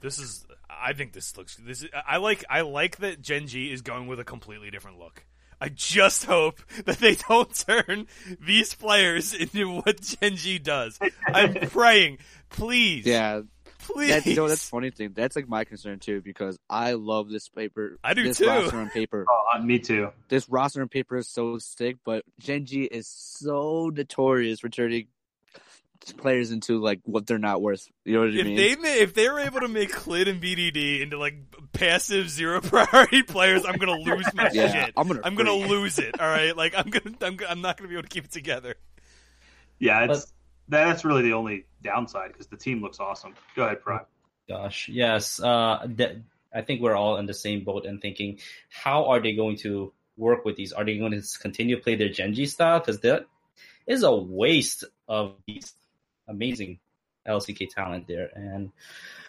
This is, I think this looks. This is, I like. I like that Gen G is going with a completely different look. I just hope that they don't turn these players into what Gen G does. I'm praying, please,
Yeah,
please.
that's you know that's funny thing. That's like my concern too because I love this paper.
I do
this
too.
roster on paper.
oh, uh, me too.
This roster on paper is so sick, but Gen G is so notorious for turning players into like what they're not worth. You know what I
if
mean?
they ma- if they were able to make Clid and BDD into like passive zero priority players, I'm gonna lose my
yeah,
shit.
I'm gonna.
I'm gonna lose it. All right, like I'm gonna, I'm, I'm not gonna be able to keep it together.
Yeah, it's that's really the only downside because the team looks awesome. Go ahead, Prime.
Gosh, yes. Uh, that, I think we're all in the same boat and thinking, how are they going to work with these? Are they going to continue to play their Gen G style? Because that is a waste of these amazing LCK talent there. And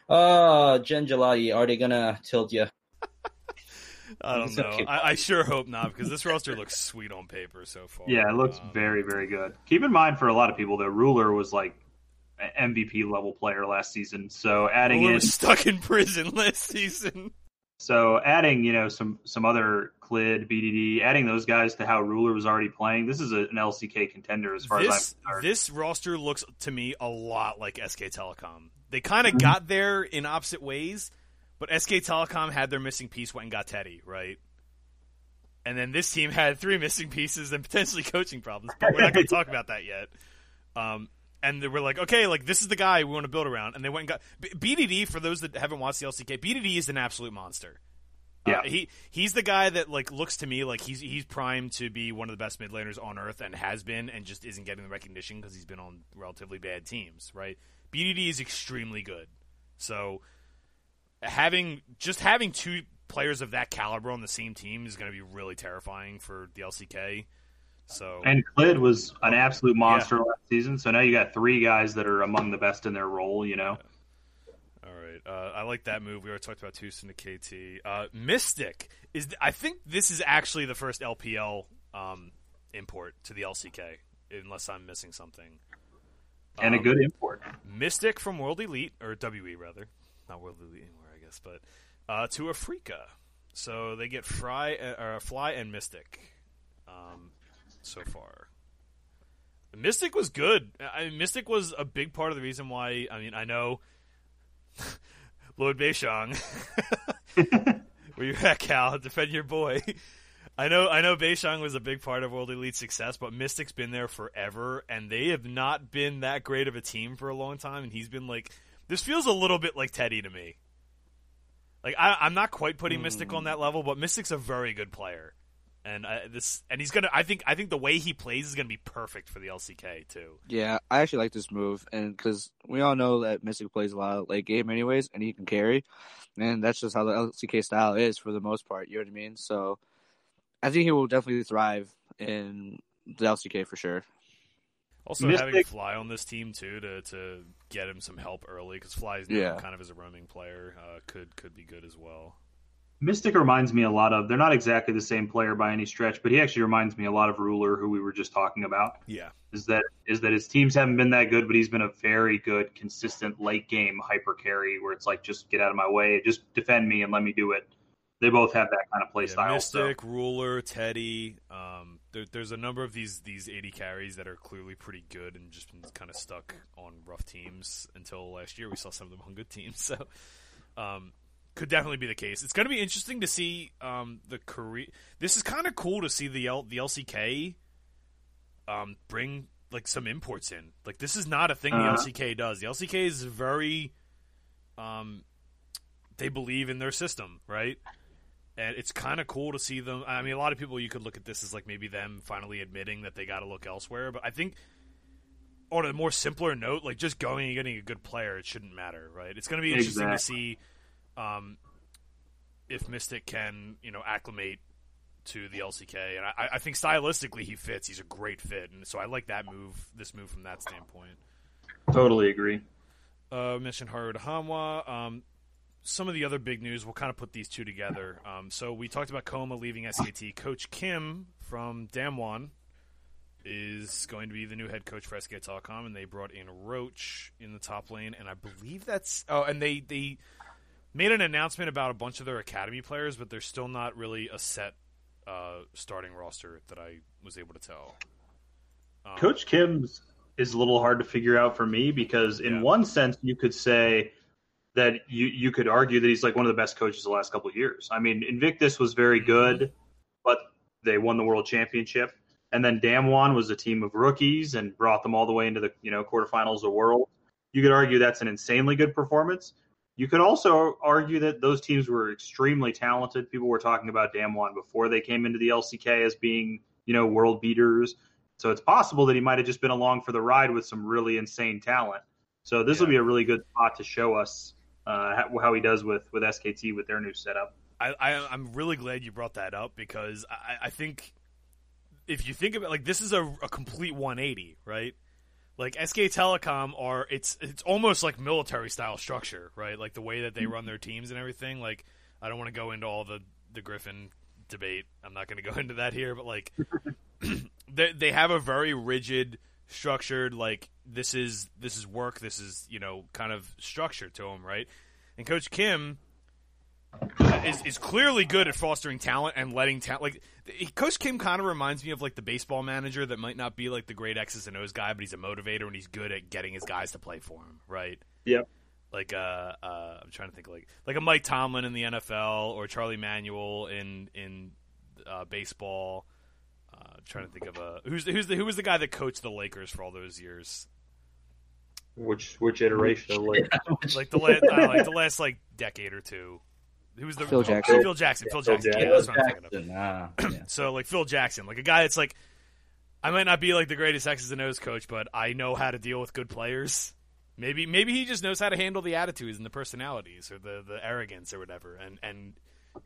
uh Jen Gelati, are they gonna tilt you?
I don't know. I, I sure hope not because this roster looks sweet on paper so far.
Yeah, it looks
Um,
very, very good. Keep in mind for a lot of people, the ruler was like an MVP level player last season. So adding
Ruler
in,
was stuck in prison last season.
so adding you know some some other Clid, BDD, adding those guys to how ruler was already playing. This is a, an LCK contender as far as
This
I'm concerned.
this roster looks to me a lot like SK Telecom. They kind of
Mhm.
got there in opposite ways, but SK Telecom had their missing piece, went and got Teddy, right? And then this team had three missing pieces and potentially coaching problems, but we're not going to talk about that yet. Um, and they were like, okay, like this is the guy we want to build around, and they went and got B- BDD. For those that haven't watched the LCK, BDD is an absolute monster. Uh,
Yeah.
he he's the guy that like looks to me like he's he's primed to be one of the best mid laners on earth and has been and just isn't getting the recognition because he's been on relatively bad teams, right? BDD is extremely good, so having just having two players of that caliber on the same team is going to be really terrifying for the LCK. So
And Clid was an absolute monster last season. So now you got three guys that are among the best in their role. You know,
All right, uh, I like that move. We already talked about Tusin to KT. Uh, Mystic is. I think this is actually the first LPL um, import to the LCK, unless I'm missing something.
and a
Um,
good import.
Mystic from World Elite or WE rather, not World Elite anymore, Guess, but uh, to Afreeca. So they get Fry uh, Fly and Mystic um, so far. Mystic was good. I mean, Mystic was a big part of the reason why. I mean, I know Lord Beishang. Where you at, Cal? Defend your boy. I know, I know. Beishang was a big part of World Elite's success, but Mystic's been there forever, and they have not been that great of a team for a long time. And he's been like, this feels a little bit like Teddy to me. Like I, I'm not quite putting Mystic on hmm. that level, but Mystic's a very good player, and I, this, and he's gonna. I think, I think the way he plays is gonna be perfect for the LCK too.
Yeah, I actually like this move, and because we all know that Mystic plays a lot of late game anyways, and he can carry, and that's just how the LCK style is for the most part. You know what I mean? So, I think he will definitely thrive in the LCK for sure.
Also,
Mystic-
having Fly on this team too to to get him some help early because Fly is
Yeah.
kind of as a roaming player uh, could could be good as well.
Mystic reminds me a lot of. They're not exactly the same player by any stretch, but he actually reminds me a lot of Ruler, who we were just talking about.
Yeah,
Is that is that his teams haven't been that good, but he's been a very good, consistent late game hyper carry where it's like just get out of my way, just defend me and let me do it. They both have that kind of play
yeah
style. so-
Mystic, Ruler, Teddy. Um, there, there's a number of these these AD carries that are clearly pretty good and just been kind of stuck on rough teams until last year. We saw some of them on good teams, so um, could definitely be the case. It's going to be interesting to see um, the Korea. This is kind of cool to see the L- the LCK um, bring like some imports in. Like this is not a thing
Uh-huh.
the LCK does. The LCK is very um, they believe in their system, right? And it's kind of cool to see them. I mean, a lot of people you could look at this as like maybe them finally admitting that they got to look elsewhere. But I think on a more simpler note, like just going and getting a good player, it shouldn't matter, right? It's going to be interesting to see um, if Mystic can, you know, acclimate to the LCK, and I, I think stylistically he fits. He's a great fit, and so I like that move. This move from that standpoint.
Totally agree.
Uh, mentioned Haru to Hanwha. Um, some of the other big news, we'll kind of put these two together. Um, so we talked about kkOma leaving SKT. Coach Kim from Damwon is going to be the new head coach for SK Telecom, and they brought in Roach in the top lane, and I believe that's oh, and they they made an announcement about a bunch of their academy players, but there's still not really a set uh, starting roster that I was able to tell. Um,
Coach Kim's is a little hard to figure out for me because, in
Yeah.
one sense, you could say that you you could argue that he's like one of the best coaches the last couple of years. I mean, Invictus was very mm-hmm. good, but they won the world championship, and then Damwon was a team of rookies and brought them all the way into the you know quarterfinals of world. You could argue that's an insanely good performance. You could also argue that those teams were extremely talented. People were talking about Damwon before they came into the LCK as being, you know, world beaters. So it's possible that he might have just been along for the ride with some really insane talent. So this will be a really good spot to show us uh, how, how he does with with SKT with their new setup.
I, I I'm really glad you brought that up because I, I think if you think about like this is a, a complete 180, right? Like SK Telecom are it's it's almost like military style structure, right? Like the way that they run their teams and everything. Like I don't want to go into all the the Griffin debate. I'm not going to go into that here, but like they they have a very rigid, structured like this is this is work. This is you know kind of structure to him right? And Coach Kim is is clearly good at fostering talent and letting talent. Like Coach Kim kind of reminds me of like the baseball manager that might not be like the great X's and O's guy, but he's a motivator and he's good at getting his guys to play for him, right?
Yep.
Like uh, uh, I'm trying to think like like a Mike Tomlin in the NFL or Charlie Manuel in in uh, baseball. Uh, trying to think of a who's the, who's the who was the guy that coached the Lakers for all those years.
Which which iteration of like
like the last like the last like decade or two. Who was the
Phil Jackson.
Phil Jackson. Phil
Phil
Jackson.
Jackson.
Yeah, that's what I'm thinking of.
Ah, yeah.
So like Phil Jackson, like a guy that's like, I might not be like the greatest X's and O's coach, but I know how to deal with good players. Maybe maybe he just knows how to handle the attitudes and the personalities or the, the arrogance or whatever, and and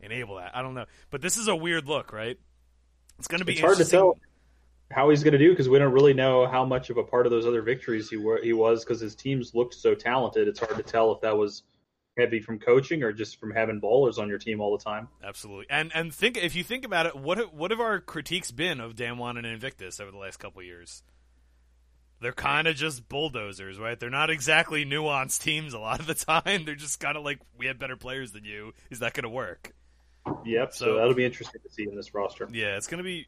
enable that. I don't know, but this is a weird look, right? It's going to be
it's hard to tell how he's going to do because we don't really know how much of a part of those other victories he were, he was because his teams looked so talented. It's hard to tell if that was heavy from coaching or just from having ballers on your team all the time.
Absolutely, and and think if you think about it, what what have our critiques been of DAMWON and Invictus over the last couple of years? They're kind of just bulldozers, right? They're not exactly nuanced teams a lot of the time. They're just kind of like, we have better players than you. Is that going to work?
Yep. So,
So-
that'll be interesting to see in this roster.
Yeah, it's going to be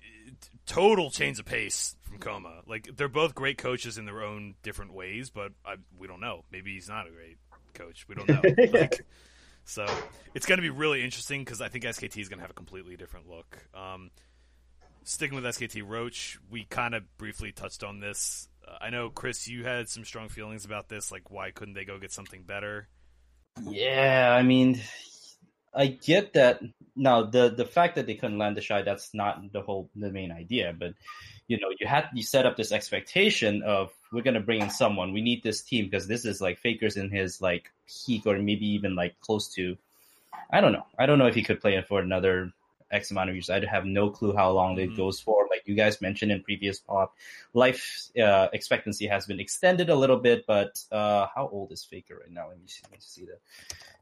total change of pace from kkOma. Like they're both great coaches in their own different ways, but I, we don't know. Maybe he's not a great coach. We don't know. like, so it's going to be really interesting because I think SKT is going to have a completely different look. Um, sticking with SKT Roach, we kind of briefly touched on this. Uh, I know Chris, you had some strong feelings about this. Like, why couldn't they go get something better?
Yeah, I mean, I get that. Now, the the fact that they couldn't land the shot, that's not the whole the main idea. But you know, you had you set up this expectation of we're gonna bring in someone. We need this team because this is like Faker's in his like peak, or maybe even like close to. I don't know. I don't know if he could play it for another X amount of years. I have no clue how long
Mhm.
it goes for. Like you guys mentioned in previous pop, life uh, expectancy has been extended a little bit. But uh, how old is Faker right now? Let me see, let me see the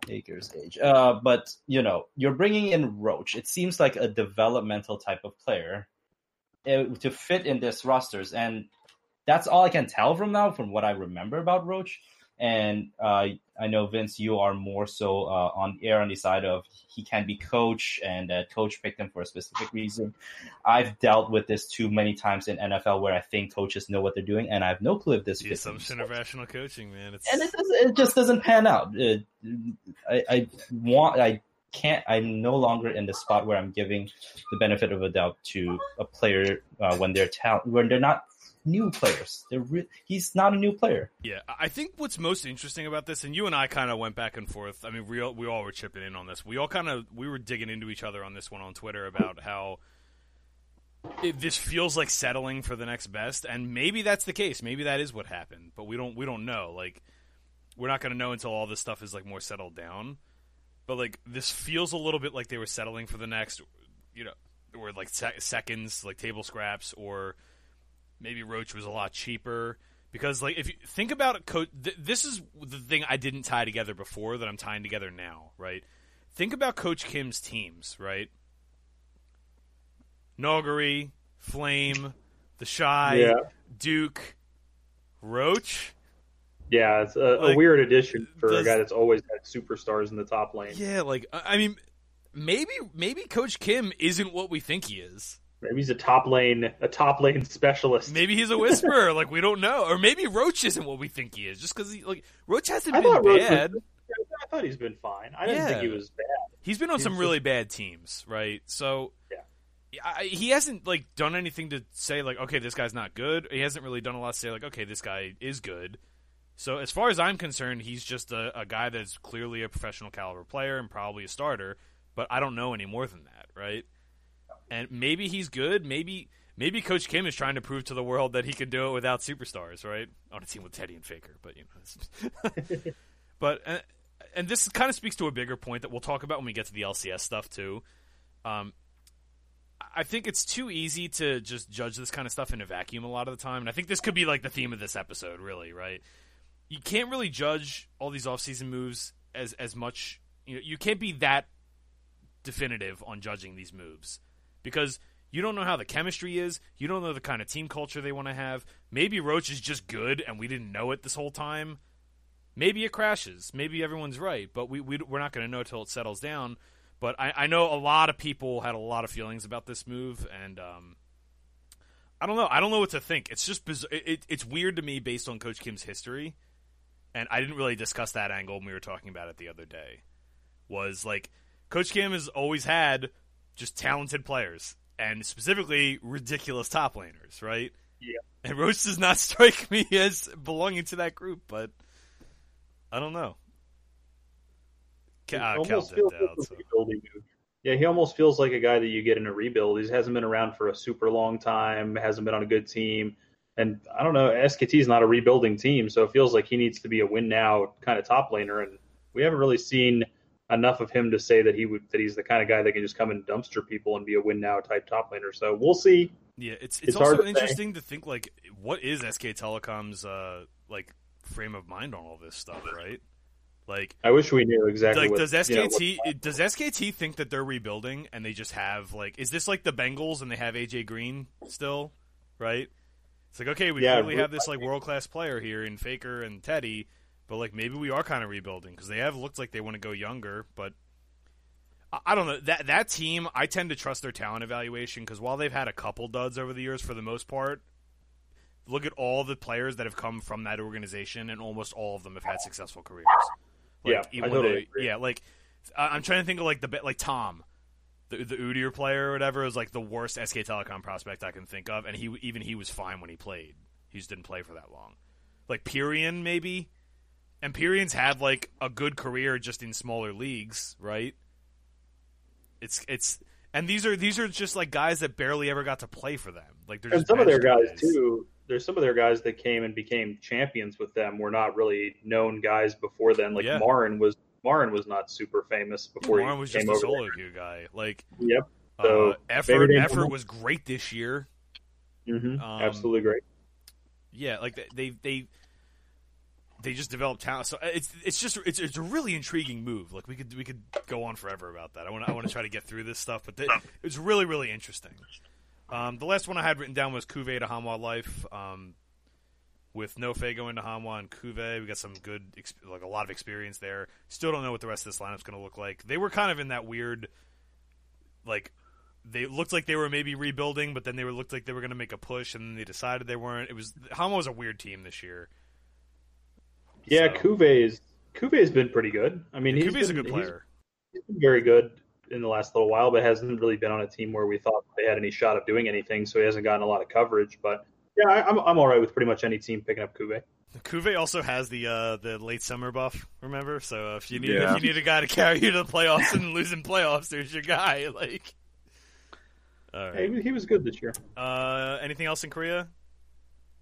Faker's age. Uh, but you know, you're bringing in Roach. It seems like a developmental type of player uh, to fit in this rosters, and that's all I can tell from now, from what I remember about Roach. And uh, I know Vince, you are more so uh, on air on the side of he can be coach, and uh, coach picked him for a specific reason. I've dealt with this too many times in NFL where I think coaches know what they're doing, and I have no clue if this
The assumption of rational coaching, man. It's
and it, does, it just doesn't pan out. It, I, I want, I can't. I'm no longer in the spot where I'm giving the benefit of a doubt to a player uh, when they're talent when they're not new players. Re- he's not a new player.
Yeah, I think what's most interesting about this, and you and I kind of went back and forth. I mean, we all, we all were chipping in on this. We all kind of we were digging into each other on this one on Twitter about how it, this feels like settling for the next best, and maybe that's the case. Maybe that is what happened, but we don't we don't know. Like, we're not going to know until all this stuff is like more settled down. But like, this feels a little bit like they were settling for the next, you know, or like sec- seconds, like table scraps, or maybe Roach was a lot cheaper because like if you think about it, coach, th- this is the thing I didn't tie together before that I'm tying together now, right? Think about Coach Kim's teams, right? Nuguri, Flame, The Shy,
Yeah.
Duke, Roach.
Yeah, it's a, a weird addition for
does-
a guy that's always had superstars in the top lane.
Yeah, like I I mean, maybe maybe Coach Kim isn't what we think he is.
Maybe he's a top lane, a top lane specialist.
Maybe he's a whisperer, like we don't know, or maybe Roach isn't what we think he is, just because he like Roach hasn't
I
been
Roach was-
bad.
I thought he's been fine. I didn't think he was bad.
He's been on
He's
some
just-
really bad teams, right? So
Yeah.
I, he hasn't like done anything to say like, okay, this guy's not good. He hasn't really done a lot to say like, okay, this guy is good. So as far as I'm concerned, he's just a, a guy that's clearly a professional caliber player and probably a starter. But I don't know any more than that, right? And maybe he's good. Maybe maybe Coach Kim is trying to prove to the world that he can do it without superstars, right? On a team with Teddy and Faker, but you know. but uh, and this kind of speaks to a bigger point that we'll talk about when we get to the LCS stuff too. Um, I think it's too easy to just judge this kind of stuff in a vacuum a lot of the time, and I think this could be like the theme of this episode, really, right? You can't really judge all these offseason moves as as much. You know, you can't be that definitive on judging these moves because you don't know how the chemistry is. You don't know the kind of team culture they want to have. Maybe Roach is just good, and we didn't know it this whole time. Maybe it crashes. Maybe everyone's right, but we, we we're not going to know till it settles down. But I, I know a lot of people had a lot of feelings about this move, and um, I don't know. I don't know what to think. It's just bizarre. It, it, it's weird to me based on Coach Kim's history, and I didn't really discuss that angle when we were talking about it the other day. Was like Coach Kim has always had just talented players, and specifically ridiculous top laners, right?
Yeah.
And Roach does not strike me as belonging to that group, but I don't know. Uh, Cal
almost feels like
out, so.
Yeah, he almost feels like a guy that you get in a rebuild. He hasn't been around for a super long time, hasn't been on a good team. And I don't know, SKT is not a rebuilding team, so it feels like he needs to be a win now kind of top laner. And we haven't really seen enough of him to say that he would that he's the kind of guy that can just come and dumpster people and be a win now type top laner. So we'll see.
Yeah, it's it's,
It's
also
to say.
interesting to think like what is SK Telecom's uh like frame of mind on all this stuff, right? Like
I wish we knew exactly
like
what
does
you know,
SKT does SKT think that they're rebuilding and they just have like is this like the Bengals and they have AJ Green still, right? It's like okay, we
Yeah,
clearly have this like world class player here in Faker and Teddy, but like maybe we are kind of rebuilding because they have looked like they want to go younger, but I- I don't know that that team. I tend to trust their talent evaluation because while they've had a couple duds over the years, for the most part, look at all the players that have come from that organization, and almost all of them have had successful careers. Like,
Yeah,
even
I totally
they-
agree.
Yeah, like I- I'm trying to think of like the like Tom, the the player or whatever is like the worst SK Telecom prospect I can think of, and he even he was fine when he played. He just didn't play for that long. Like Pyrian maybe, and Pyrian's had like a good career just in smaller leagues, right? It's it's and these are these are just like guys that barely ever got to play for them. Like they're
and some of their
bench
guys too. There's some of their guys that came and became champions with them. Were not really known guys before then. Like
Yeah.
Marin was. Marin was not super famous before
Warren
he
was just a solo queue guy. Like
Yep. So,
uh, effort effort was great this year.
hmm
Um,
Absolutely great.
Yeah, like they- they they just developed talent. So uh, it's it's just it's it's a really intriguing move. Like we could we could go on forever about that. I want I want to try to get through this stuff, but th- it's really really interesting. Um, the last one I had written down was CuVee to Hanwha Life. Um, with Nofe going to Hanwha and CuVee, we got some good, like a lot of experience there. Still don't know what the rest of this lineup's going to look like. They were kind of in that weird, like, they looked like they were maybe rebuilding, but then they were looked like they were going to make a push, and they decided they weren't. It was Hanwha was a weird team this year.
Yeah,
So-
CuVee's CuVee's been pretty good. I mean, he's
CuVee's a
been-
good
he's-
player.
He's been very good in the last little while, but hasn't really been on a team where we thought they had any shot of doing anything. So he hasn't gotten a lot of coverage. But yeah, I, I'm I'm all right with pretty much any team picking up CuVee.
CuVee also has the uh, the late summer buff. Remember, so if you need
Yeah.
if you need a guy to carry you to the playoffs and losing playoffs, there's your guy. Like, all
Hey, he, he was good this year.
Uh, anything else in Korea?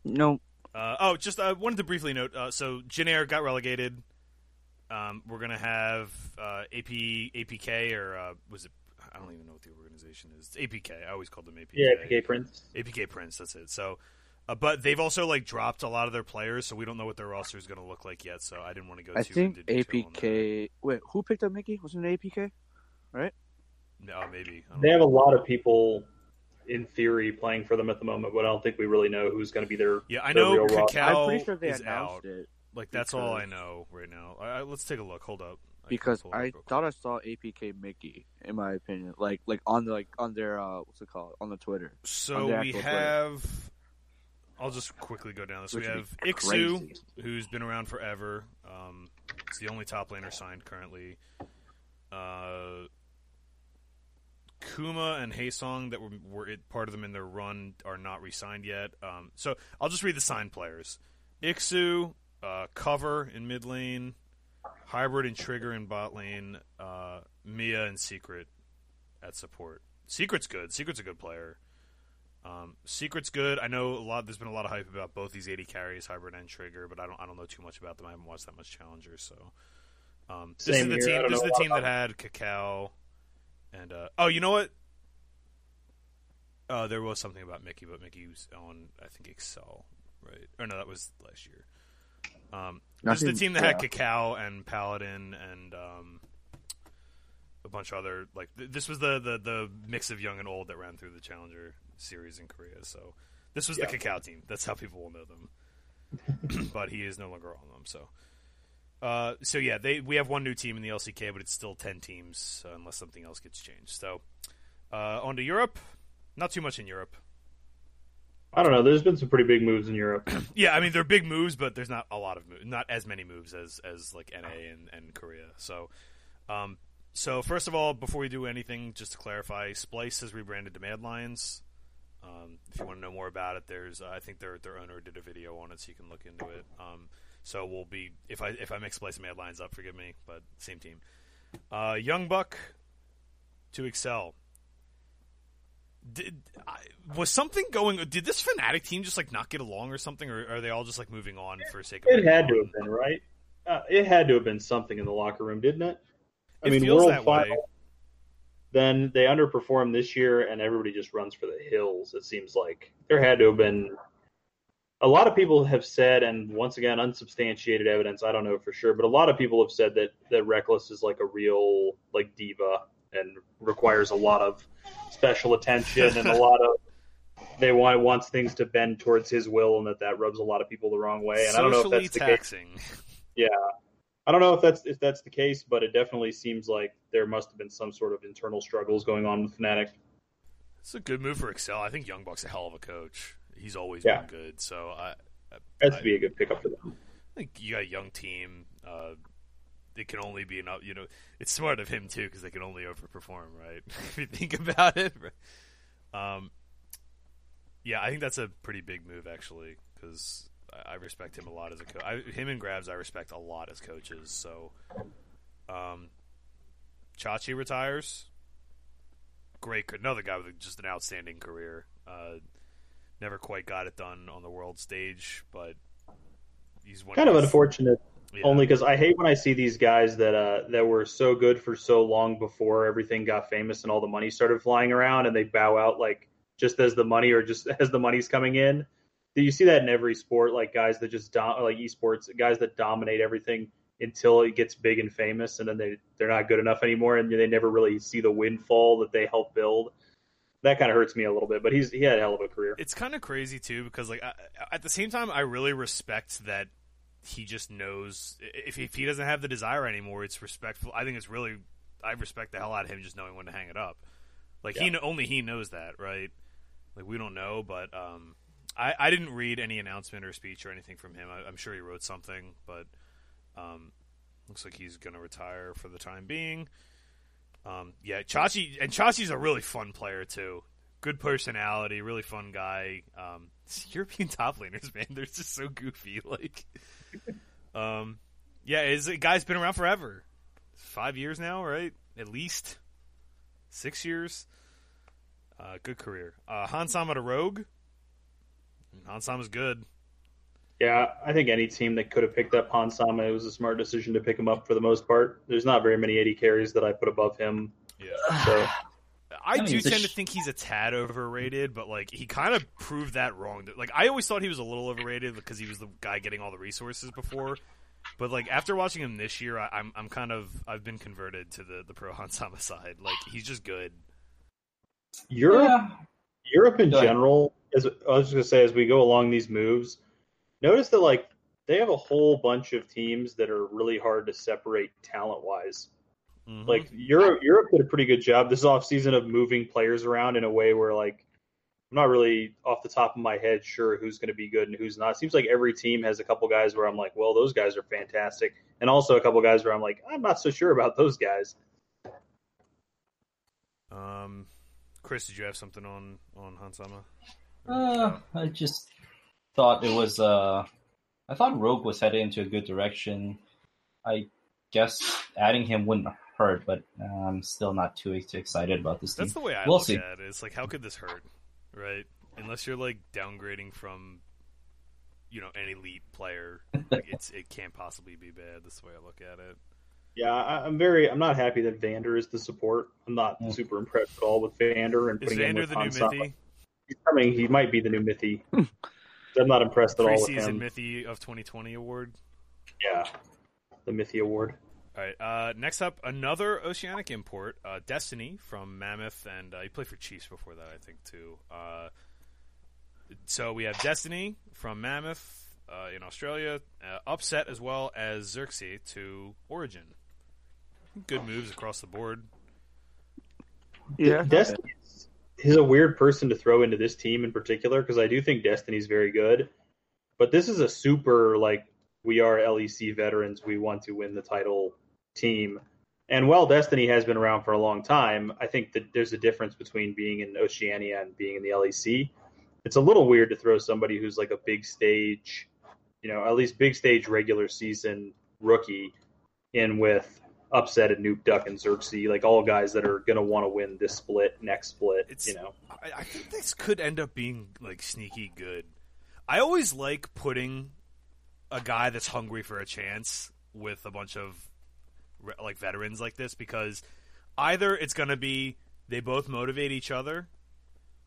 No,
Uh, oh, just I wanted to briefly note. Uh, so Jin Air got relegated. Um, we're gonna have uh, AP APK or uh, was it? I don't even know what the organization is. It's APK. I always called them APK.
Yeah, PK Prince.
APK Prince. That's it. So, uh, but they've also like dropped a lot of their players, so we don't know what their roster is going to look like yet. So I didn't want to go
I
too
think
into detail on that.
APK. Wait, who picked up Mickey? Wasn't it APK? Right.
No, maybe.
They
know.
have a lot of people in theory playing for them at the moment, but I don't think we really know who's going to be their.
Yeah, I
their
know
real roster.
Kakao
I'm pretty sure they
is
announced
out.
it
Like that's all I know right now. I, I, let's take a look. Hold up. I
because
pull it up
I thought I saw APK Mickey. In my opinion, like like on the like on their uh what's it called on the Twitter.
So
the
we
actual player.
have. I'll just quickly go down this.
Which
we have
be
Ikssu,
crazy.
who's been around forever. Um, it's the only top laner signed currently. Uh, Kuma and Haesong that were, were it, part of them in their run are not re-signed yet. Um, so I'll just read the signed players: Ikssu, uh, Cover in mid lane, Hybrid and Trigger in bot lane, uh, Mia and Secret at support. Secret's good. Secret's a good player. Um, Secret's good. I know a lot. There's been a lot of hype about both these AD carries, Hybrid and Trigger, but I don't. I don't know too much about them. I haven't watched that much Challengers, so. Um, this is the
here.
Team. This is the team that had Kakao, and uh, oh, you know what? Uh, there was something about Mickey, but Mickey was on, I think, Excel, right? Or no, that was last year. Um, this is the team that had
yeah.
Kakao and Paladin and um, a bunch of other like. Th- this was the, the the mix of young and old that ran through the Challenger series in Korea. So this was
Yeah.
the Kakao team. That's how people will know them. but he is no longer on them. So. Uh, so yeah, they we have one new team in the LCK, but it's still ten teams uh, unless something else gets changed. So, uh, on to Europe. Not too much in Europe.
I don't know. There's been some pretty big moves in Europe.
Yeah, I mean they're big moves, but there's not a lot of moves, not as many moves as as like NA and, and Korea. So, um, so first of all, before we do anything, just to clarify, Splyce has rebranded to Mad Lions. Um, if you want to know more about it, there's uh, I think their their owner did a video on it, so you can look into it. Um, so we'll be if I if I and Mad Lions up, forgive me, but same team. Uh, Young Buck to Excel. Did I, was something going? Did this Fnatic team just like not get along or something, or are they all just like moving on for sake of?
It had to have been right. Uh, it had to have been something in the locker room, didn't it? I
It
mean, World
that way.
Final. Then they underperformed this year, and everybody just runs for the hills. It seems like there had to have been. A lot of people have said, and once again, unsubstantiated evidence. I don't know for sure, but a lot of people have said that that Rekkles is like a real like diva and requires a lot of special attention and a lot of they want wants things to bend towards his will, and that that rubs a lot of people the wrong way. And I don't know if
Socially
that's the case. Yeah, I don't know if that's if that's the case, but it definitely seems like there must have been some sort of internal struggles going on with Fnatic.
It's a good move for Excel. I think Young Buck's a hell of a coach. He's always
Yeah.
been good. So I, I,
Has
I
to be a good pickup for them.
think you got a young team. Uh, it can only be enough. You know, it's smart of him too because they can only overperform, right? if you think about it. Um, yeah, I think that's a pretty big move actually because I, I respect him a lot as a coach. Him and Grabbz, I respect a lot as coaches. So, um, Chachi retires. Great, another guy with just an outstanding career. Uh, never quite got it done on the world stage, but he's one
Kind of
he's-
unfortunate,
yeah.
only because I hate when I see these guys that uh, that were so good for so long before everything got famous and all the money started flying around, and they bow out like just as the money or just as the money's coming in. Do you see that in every sport? Like guys that just dom- like esports, guys that dominate everything until it gets big and famous, and then they they're not good enough anymore, and they never really see the windfall that they helped build. That kind of hurts me a little bit, but he's he had a hell of a career.
it's kind of crazy too because like I, at the same time i really respect that he just knows if, if he doesn't have the desire anymore it's respectful. I think it's really i respect the hell out of him just knowing when to hang it up. Like he
Yeah.
kn- only he knows that right? Like we don't know but um i i didn't read any announcement or speech or anything from him. I, i'm sure he wrote something but um looks like he's gonna retire for the time being um, yeah, Chachi and Chachi's a really fun player too. Good personality, really fun guy. Um, European top laners, man, they're just so goofy. Like, um, yeah, is guy's been around forever, five years now, right? At least six years. Uh, good career. Uh, Hansama to Rogue. Hansama's good.
Yeah, I think any team that could have picked up Hansama, it was a smart decision to pick him up for the most part. There's not very many AD carries that I put above him.
Yeah.
So
I,
I mean,
do
it's a
tend to think he's a tad overrated, but like he kind of proved that wrong. Like I always thought he was a little overrated because he was the guy getting all the resources before. But like after watching him this year, I, I'm I'm kind of I've been converted to the the pro Hansama side. Like he's just good.
Europe,
Yeah.
Europe in general, as I was just gonna say, as we go along these moves, notice that like they have a whole bunch of teams that are really hard to separate talent wise.
Mhm.
Like Europe, Europe did a pretty good job this offseason of moving players around in a way where like I'm not really off the top of my head sure who's going to be good and who's not. It seems like every team has a couple guys where I'm like, well, those guys are fantastic, and also a couple guys where I'm like, I'm not so sure about those guys.
um, Chris, did you have something on on Hansama?
Uh, I just thought it was. Uh, I thought Rogue was headed into a good direction. I guess adding him wouldn't hurt, but uh, I'm still not too ex- excited about this team.
That's the way I
We'll
look
see.
at it. It's like, how could this hurt, right? Unless you're like downgrading from, you know, an elite player, like it's it can't possibly be bad. That's the way I look at it.
Yeah, I, I'm very. I'm not happy that Vander is the support. I'm not
Mm.
super impressed at all with Vander and
Is
putting him with
the new
Hansama.
Mithy?
he's coming. He might be the new Mithy. I'm not impressed at all with
Preseason
him.
Mithy of 2020 award.
Yeah, the Mithy Award.
All right. Uh, next up, another Oceanic import, uh, Destiny from Mammoth, and uh, he played for Chiefs before that, I think, too. Uh, so we have Destiny from Mammoth uh, in Australia, uh, upset as well as Xerxes to Origin. Good moves across the board.
Yeah.
Destiny's he's a weird person to throw into this team in particular because I do think Destiny's very good, but this is a super like we are LEC veterans. We want to win the title team. And while Destiny has been around for a long time, I think that there's a difference between being in Oceania and being in the LEC. It's a little weird to throw somebody who's like a big stage, you know, at least big stage regular season rookie in with upset at Nukeduck and Xerxes, like all guys that are going to want to win this split, next split,
It's-
you know.
I, I think this could end up being like sneaky good. I always like putting a guy that's hungry for a chance with a bunch of like veterans like this because either it's going to be they both motivate each other,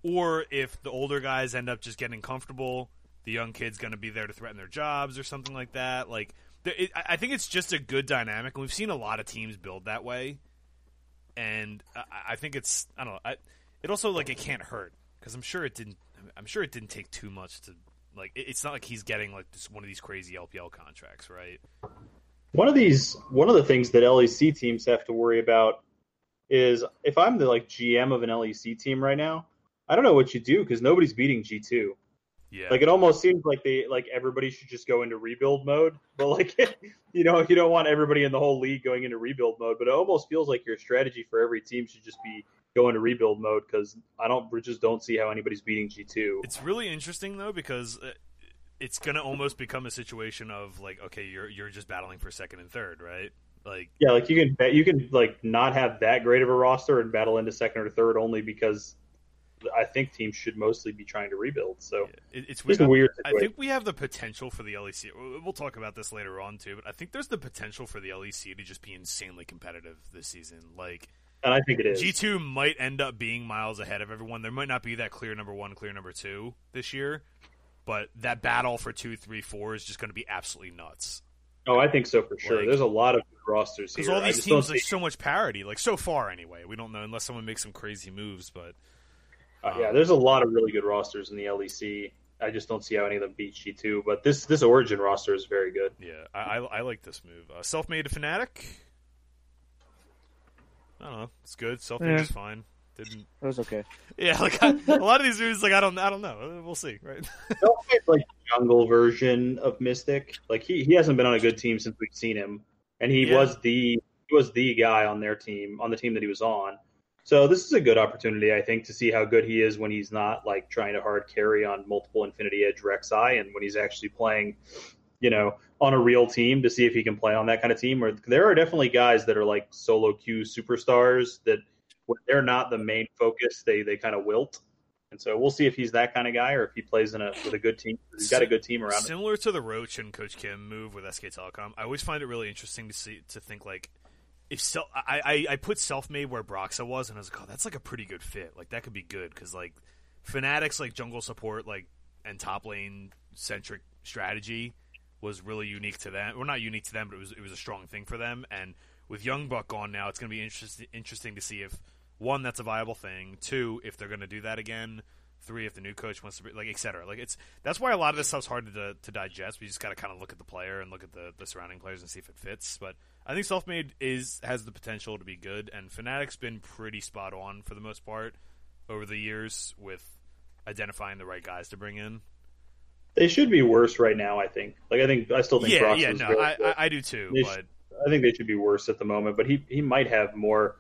or if the older guys end up just getting comfortable, the young kid's going to be there to threaten their jobs or something like that. Like, it, I think it's just a good dynamic, and we've seen a lot of teams build that way. And I, I think it's I don't know. I, it also like it can't hurt because I'm sure it didn't. I'm sure it didn't take too much to like. It, it's not like he's getting like just one of these crazy LPL contracts, right?
One of these, one of the things that LEC teams have to worry about is if I'm the like GM of an LEC team right now, I don't know what you do because nobody's beating G two.
Yeah.
Like it almost seems like they like everybody should just go into rebuild mode, but like you know you don't want everybody in the whole league going into rebuild mode. But it almost feels like your strategy for every team should just be go into rebuild mode because I don't just don't see how anybody's beating G two.
It's really interesting though because uh, it's gonna almost become a situation of like, okay, you're you're just battling for second and third, right? Like,
Yeah, like you can bet you can like not have that great of a roster and battle into second or third only because I think teams should mostly be trying to rebuild. So
it, it's
it's
weird.
a weird
I
situation.
think we have the potential for the LEC. We'll talk about this later on too, but I think there's the potential for the LEC to just be insanely competitive this season. Like
and I think it is.
G two might end up being miles ahead of everyone. There might not be that clear number one, clear number two this year, but that battle for two, three, four is just going to be absolutely nuts.
Oh, I think so for sure.
Like-
There's a lot of good rosters
Because all these teams, there's so much parity. Like so far, anyway. We don't know unless someone makes some crazy moves. But
uh, yeah, there's a lot of really good rosters in the LEC. I just don't see how any of them beat G two. But this this Origin roster is very good.
yeah, I, I, I like this move. Uh, self-made Fnatic. I don't know. It's good. Self-made
Yeah.
is fine. Didn't.
It was okay.
Yeah, like I, a lot of these moves, like I don't, I don't know. We'll see, right?
Selfmade's like jungle version of Mystic. Like he, he hasn't been on a good team since we've seen him, and he
Yeah.
was the he was the guy on their team on the team that he was on. So this is a good opportunity, I think, to see how good he is when he's not like trying to hard carry on multiple Infinity Edge Rek'Sai, and when he's actually playing, you know, on a real team to see if he can play on that kind of team. Or there are definitely guys that are like solo queue superstars that when they're not the main focus, they they kind of wilt. And so we'll see if he's that kind of guy or if he plays in a with a good team. He's got a good team around him.
Similar to the Roach and Coach Kim move with SK Telecom, I always find it really interesting to see to think like if self, I, I I put self-made where Broxa was, and I was like, oh, that's like a pretty good fit. Like that could be good because like Fnatic's like jungle support like and top lane centric strategy was really unique to them. Well, not unique to them, but it was it was a strong thing for them. And with Young Buck gone now, it's going to be interesting interesting to see if one that's a viable thing. Two, if they're going to do that again. Three, if the new coach wants to be like, etc. Like it's that's why a lot of this stuff's hard to to digest. We just got to kind of look at the player and look at the the surrounding players and see if it fits. But I think self made is has the potential to be good, and Fnatic's been pretty spot on for the most part over the years with identifying the right guys to bring in.
They should be worse right now. I think. Like I think I still think.
Yeah,
Brox
yeah,
is
no, I. I I do too.
They
But
should- I think they should be worse at the moment. But he he might have more.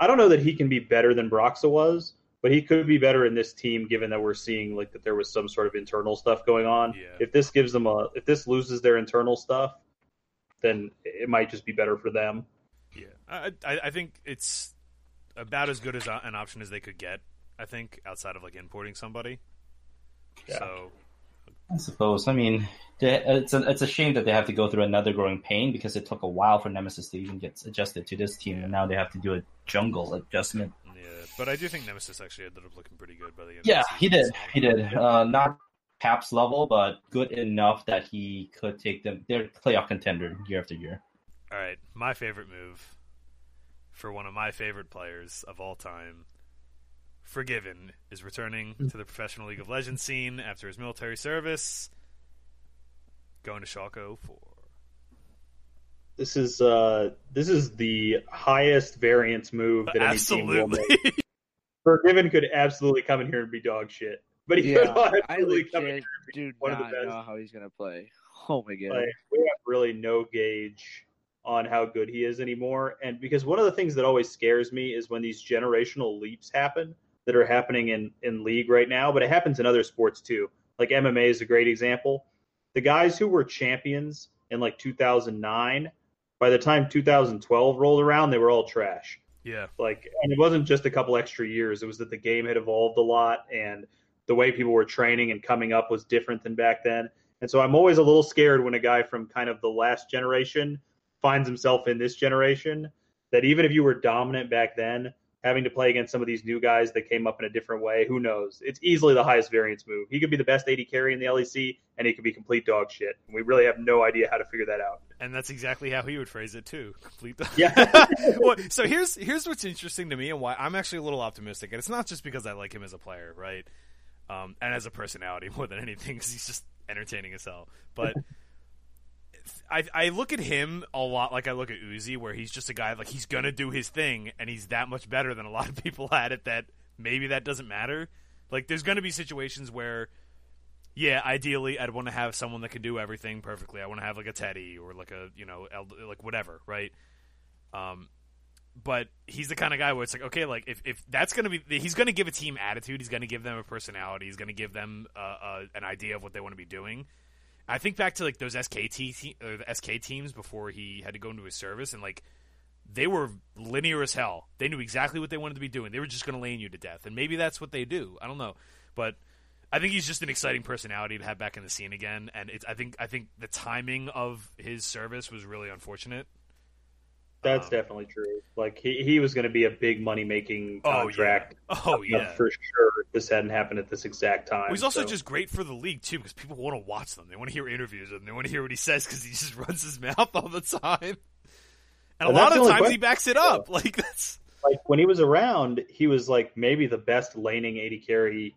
I don't know that he can be better than Broxa was, but he could be better in this team. Given that we're seeing like that there was some sort of internal stuff going on.
Yeah.
If this gives them a if this loses their internal stuff, then it might just be better for them.
yeah, I I, I think it's about as good as a- an option as they could get. I think outside of like importing somebody.
Yeah.
So
I suppose. I mean, it's a, it's a shame that they have to go through another growing pain because it took a while for Nemesis to even get adjusted to this team, and now they have to do a jungle adjustment.
Yeah, But I do think Nemesis actually ended up looking pretty good by the end.
Yeah,
of the
he did.
so-
He did. Uh, not Caps level, but good enough that he could take them. They're playoff contender year after year.
All right, my favorite move for one of my favorite players of all time, Forgiven, is returning to the professional League of Legends scene after his military service, going to Schalke for.
This is uh this is the highest variance move that any team will make. Forgiven could absolutely come in here and be dog shit, but he
Yeah,
could
I
absolutely come in
legit do
one of the best.
know how he's gonna play. Oh my god.
Like, we have really no gauge on how good he is anymore. And because one of the things that always scares me is when these generational leaps happen that are happening in, in league right now, but it happens in other sports too. Like MMA is a great example. The guys who were champions in like 2009, by the time 2012 rolled around, they were all trash.
Yeah,
Like, and it wasn't just a couple extra years. It was that the game had evolved a lot and the way people were training and coming up was different than back then. And so I'm always a little scared when a guy from kind of the last generation finds himself in this generation that even if you were dominant back then, having to play against some of these new guys that came up in a different way, who knows? It's easily the highest variance move. He could be the best AD carry in the LEC and he could be complete dog shit. We really have no idea how to figure that out.
and that's exactly how he would phrase it too. Complete. The-
Yeah.
well, so here's here's what's interesting to me and why I'm actually a little optimistic, and it's not just because I like him as a player, right? Um, and as a personality more than anything, because he's just entertaining as hell. But I I look at him a lot like I look at Uzi, where he's just a guy like he's gonna do his thing, and he's that much better than a lot of people at it. That maybe that doesn't matter. Like there's gonna be situations where. Yeah, ideally, I'd want to have someone that can do everything perfectly. I want to have like a Teddy or like a you know like whatever, right? Um, but he's the kind of guy where it's like, okay, like if, if that's gonna be, he's gonna give a team attitude. He's gonna give them a personality. He's gonna give them uh, uh, an idea of what they want to be doing. I think back to like those SKT te- the uh, SK teams before he had to go into his service, and like they were linear as hell. They knew exactly what they wanted to be doing. They were just gonna lane you to death, and maybe that's what they do. I don't know, but I think he's just an exciting personality to have back in the scene again. And I think I think the timing of his service was really unfortunate.
That's
Um,
definitely true. Like he, he was going to be a big money making contract.
Oh yeah, oh yeah.
for sure. If this hadn't happened at this exact time.
Well, he's also
so-
just great for the league too, because people want to watch them. They want to hear interviews and they want to hear what he says because he just runs his mouth all the time. And,
And
a lot of times he backs it up. Like that's
like when he was around, he was like maybe the best laning AD carry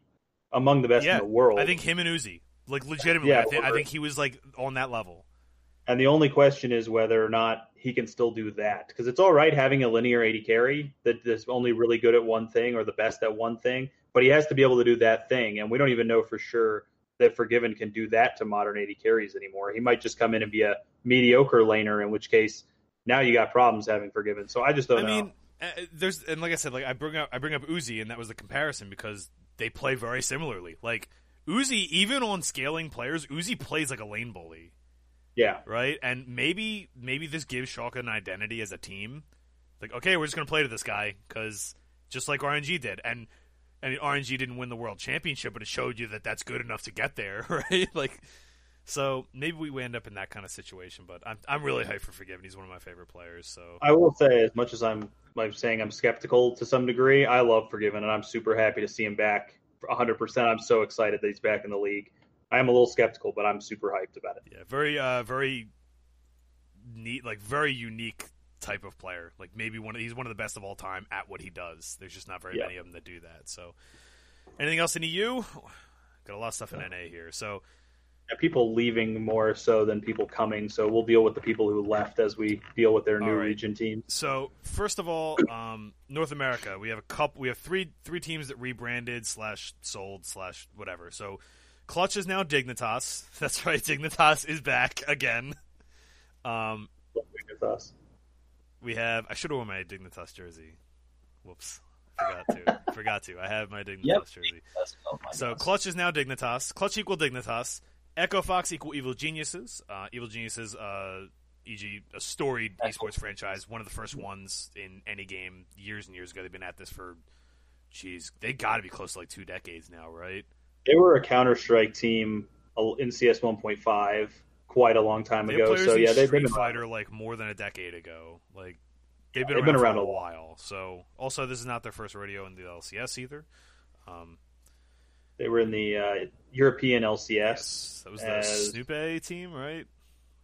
among the best
yeah.
in the world.
I think him and Uzi, like legitimately,
Yeah,
I, think, I think he was like on that level.
And the only question is whether or not he can still do that. Because it's all right having a linear AD carry that is only really good at one thing or the best at one thing, but he has to be able to do that thing. And we don't even know for sure that Forgiven can do that to modern AD carries anymore. He might just come in and be a mediocre laner, in which case now you got problems having Forgiven. So I just don't
I
know.
mean, uh, there's and like I said, like I bring up I bring up Uzi, and that was the comparison because they play very similarly. Like Uzi, even on scaling players, Uzi plays like a lane bully.
Yeah.
right? And maybe maybe this gives Schalke an identity as a team. Like, okay, we're just going to play to this guy because just like RNG did, and and RNG didn't win the world championship, but it showed you that that's good enough to get there, right? Like, so maybe we end up in that kind of situation. But I'm I'm really hyped for Forgiven. He's one of my favorite players. So
I will say, as much as I'm like saying I'm skeptical to some degree, I love Forgiven, and I'm super happy to see him back 100. percent I'm so excited that he's back in the league. I am a little skeptical, but I'm super hyped about it.
yeah, very uh very neat, like very unique type of player. Like maybe one of he's one of the best of all time at what he does. There's just not very
Yeah.
many of them that do that. So anything else in EU? Got a lot of stuff in NA here. So
And people leaving more so than people coming, so we'll deal with the people who left as we deal with their new
right.
region teams.
so first of all, um, North America, we have a couple. We have three three teams that rebranded slash sold slash whatever. So Clutch is now Dignitas. That's right, Dignitas is back again. Um,
us.
we have. I should have worn my Dignitas jersey. Whoops, forgot to. forgot to. I have my Dignitas
Yep.
jersey.
Oh my
So
gosh.
Clutch is now Dignitas. Clutch equal Dignitas. Echo Fox equal Evil Geniuses. Uh, Evil Geniuses, uh, e.g., a storied esports franchise, one of the first ones in any game years and years ago. They've been at this for, jeez, they got to be close to like two decades now, right?
They were a Counter Strike team in CS 1.5 quite a long time
They
ago. So yeah, they've been
Fighter like more than a decade ago. Like, they've been,
They've
around,
been around
a
while.
while. So also, this is not their first rodeo in the LCS either. Um,
They were in the uh, European LCS.
yes, that was the
as-
Snoopeh team, right?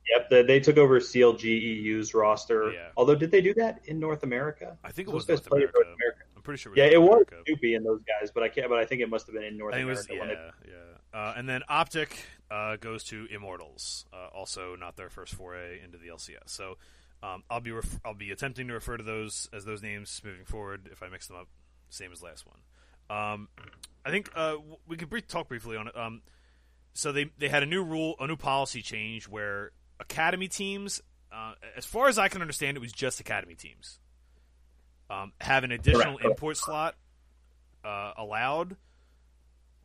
Yep, they, they took over CLG EU's roster.
Yeah.
Although, did they do that in North America?
I think it was North America.
North America.
Pretty sure.
Yeah,
North
it was
America.
Snoopeh and those guys, but I can't. But I think it must have been in North
it was
America.
yeah,
they-
yeah. Uh, and then Optic uh, goes to Immortals, uh, also not their first foray into the LCS. So um, I'll be ref- I'll be attempting to refer to those as those names moving forward. If I mix them up, same as last one. Um, I think uh, we could brief- talk briefly on it. Um, so they they had a new rule, a new policy change where academy teams, uh, as far as I can understand, it was just academy teams, um, have an additional
Correct.
import slot uh, allowed.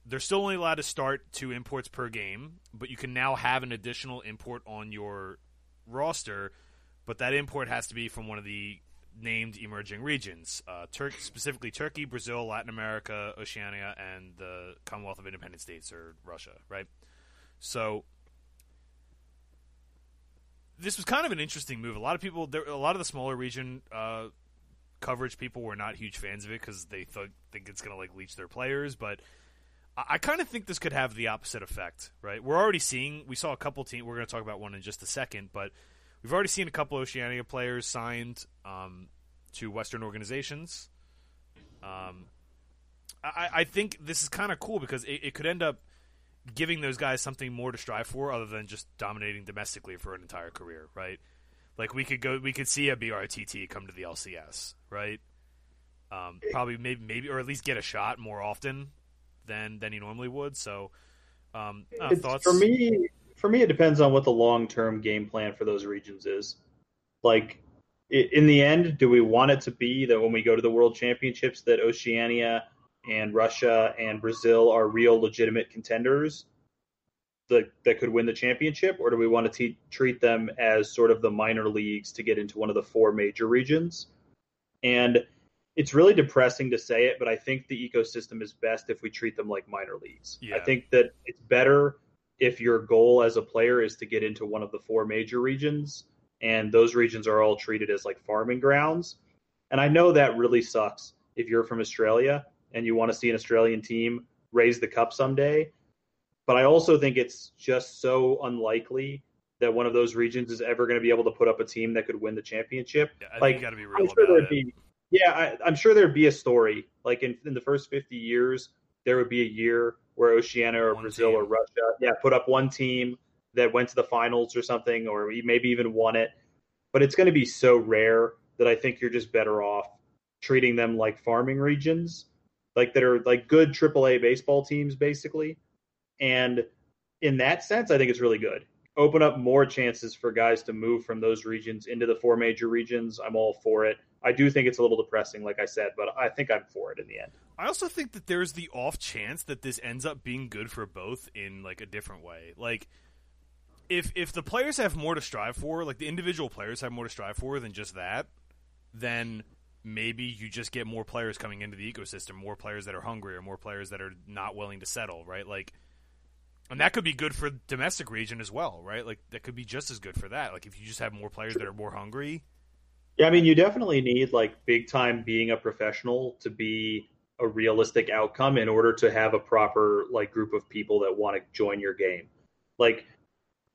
They're still only allowed to start two imports per game, but you can now have an additional import on your roster. But that import has to be from one of the named emerging regions, uh, Tur- specifically Turkey, Brazil, Latin America, Oceania, and the Commonwealth of Independent States or Russia, right? So this was kind of an interesting move. A lot of people, there, a lot of the smaller region uh, coverage people were not huge fans of it because they thought think it's going to like leech their players, but. I, I kind of think this could have the opposite effect, right? We're already seeing. We saw a couple teams. We're going to talk about one in just a second, but we've already seen a couple Oceania players signed um, to Western organizations. Um, I, I think this is kind of cool because it, it could end up giving those guys something more to strive for, other than just dominating domestically for an entire career, right? Like we could go, we could see a BRTT come to the LCS, right? Um, probably, maybe, maybe, or at least get a shot more often than than he normally would. So, um, uh, thoughts
for me, for me, it depends on what the long term game plan for those regions is. Like, in the end, do we want it to be that when we go to the World Championships, that Oceania and Russia and Brazil are real legitimate contenders that that could win the championship, or do we want to te- treat them as sort of the minor leagues to get into one of the four major regions? And it's really depressing to say it, but I think the ecosystem is best if we treat them like minor leagues.
Yeah.
I think that it's better if your goal as a player is to get into one of the four major regions, and those regions are all treated as like farming grounds. And I know that really sucks if you're from Australia and you want to see an Australian team raise the cup someday. But I also think it's just so unlikely that one of those regions is ever going to be able to put up a team that could win the championship.
Yeah,
like,
got to be
I'm sure there'd
it.
be, yeah, I, I'm sure there'd be a story. Like in, in the first 50 years, there would be a year where Oceania or
One
Brazil
team.
or Russia, yeah, put up one team that went to the finals or something, or maybe even won it. But it's going to be so rare that I think you're just better off treating them like farming regions, like that are like good AAA baseball teams, basically. And in that sense, I think it's really good. Open up more chances for guys to move from those regions into the four major regions. I'm all for it. I do think it's a little depressing, like I said, but I think I'm for it in the end.
I also think that there's the off chance that this ends up being good for both in like a different way. Like if if the players have more to strive for, like the individual players have more to strive for than just that, then maybe you just get more players coming into the ecosystem, more players that are hungry or more players that are not willing to settle, right? Like and that could be good for domestic region as well, right? Like that could be just as good for that. Like if you just have more players that are more hungry.
Yeah, I mean, you definitely need like big time being a professional to be a realistic outcome in order to have a proper like group of people that want to join your game. Like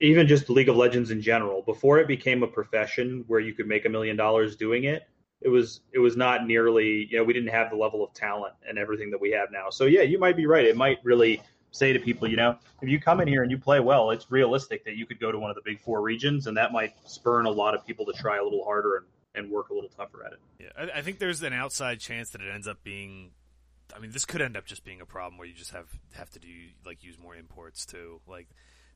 even just League of Legends in general, before it became a profession where you could make a million dollars doing it, it was it was not nearly, you know, we didn't have the level of talent and everything that we have now. So yeah, you might be right. It might really say to people, you know, if you come in here and you play well, it's realistic that you could go to one of the big four regions and that might spurn a lot of people to try a little harder and and work a little tougher at it.
Yeah, I, I think there's an outside chance that it ends up being. I mean, this could end up just being a problem where you just have have to do like use more imports too. Like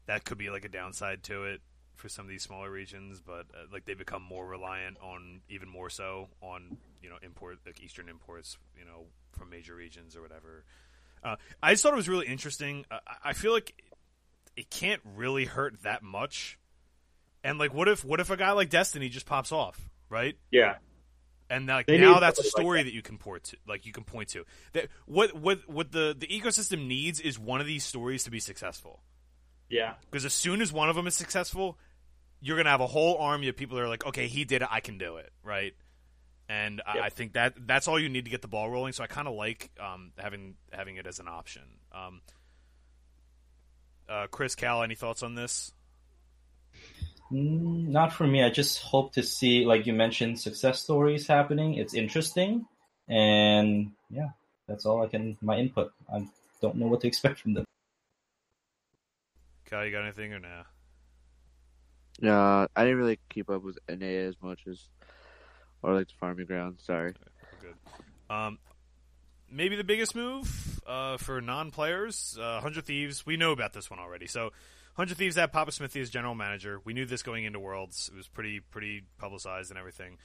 that could be like a downside to it for some of these smaller regions, but uh, like they become more reliant on even more so on you know import like Eastern imports, you know, from major regions or whatever. Uh, I just thought it was really interesting. Uh, I- feel like it can't really hurt that much. And like, what if what if a guy like Destiny just pops off, right?
Yeah.
and like
They
now that's a
somebody like
story
that.
that. you can port to, like you can point to. That what what what the the ecosystem needs is one of these stories to be successful.
Yeah.
Because as soon as one of them is successful, you're gonna have a whole army of people that are like, okay, he did it, I can do it, right? And I,
Yep.
I think that that's all you need to get the ball rolling. So I kind of like um, having having it as an option. Um, uh, Chris Cal, any thoughts on this?
Mm, Not for me. I just hope to see, like you mentioned, success stories happening. It's interesting, and yeah, that's all I can. My input. I don't know what to expect from them.
Cal, you got anything or nah?
Yeah, I didn't really keep up with NA as much as, or like the farming ground. Sorry.
Good. Um, maybe the biggest move uh, for non-players, uh, Hundred Thieves. We know about this one already. So, Hundred Thieves had Papa Smithy as general manager. We knew this going into Worlds. It was pretty pretty publicized and everything.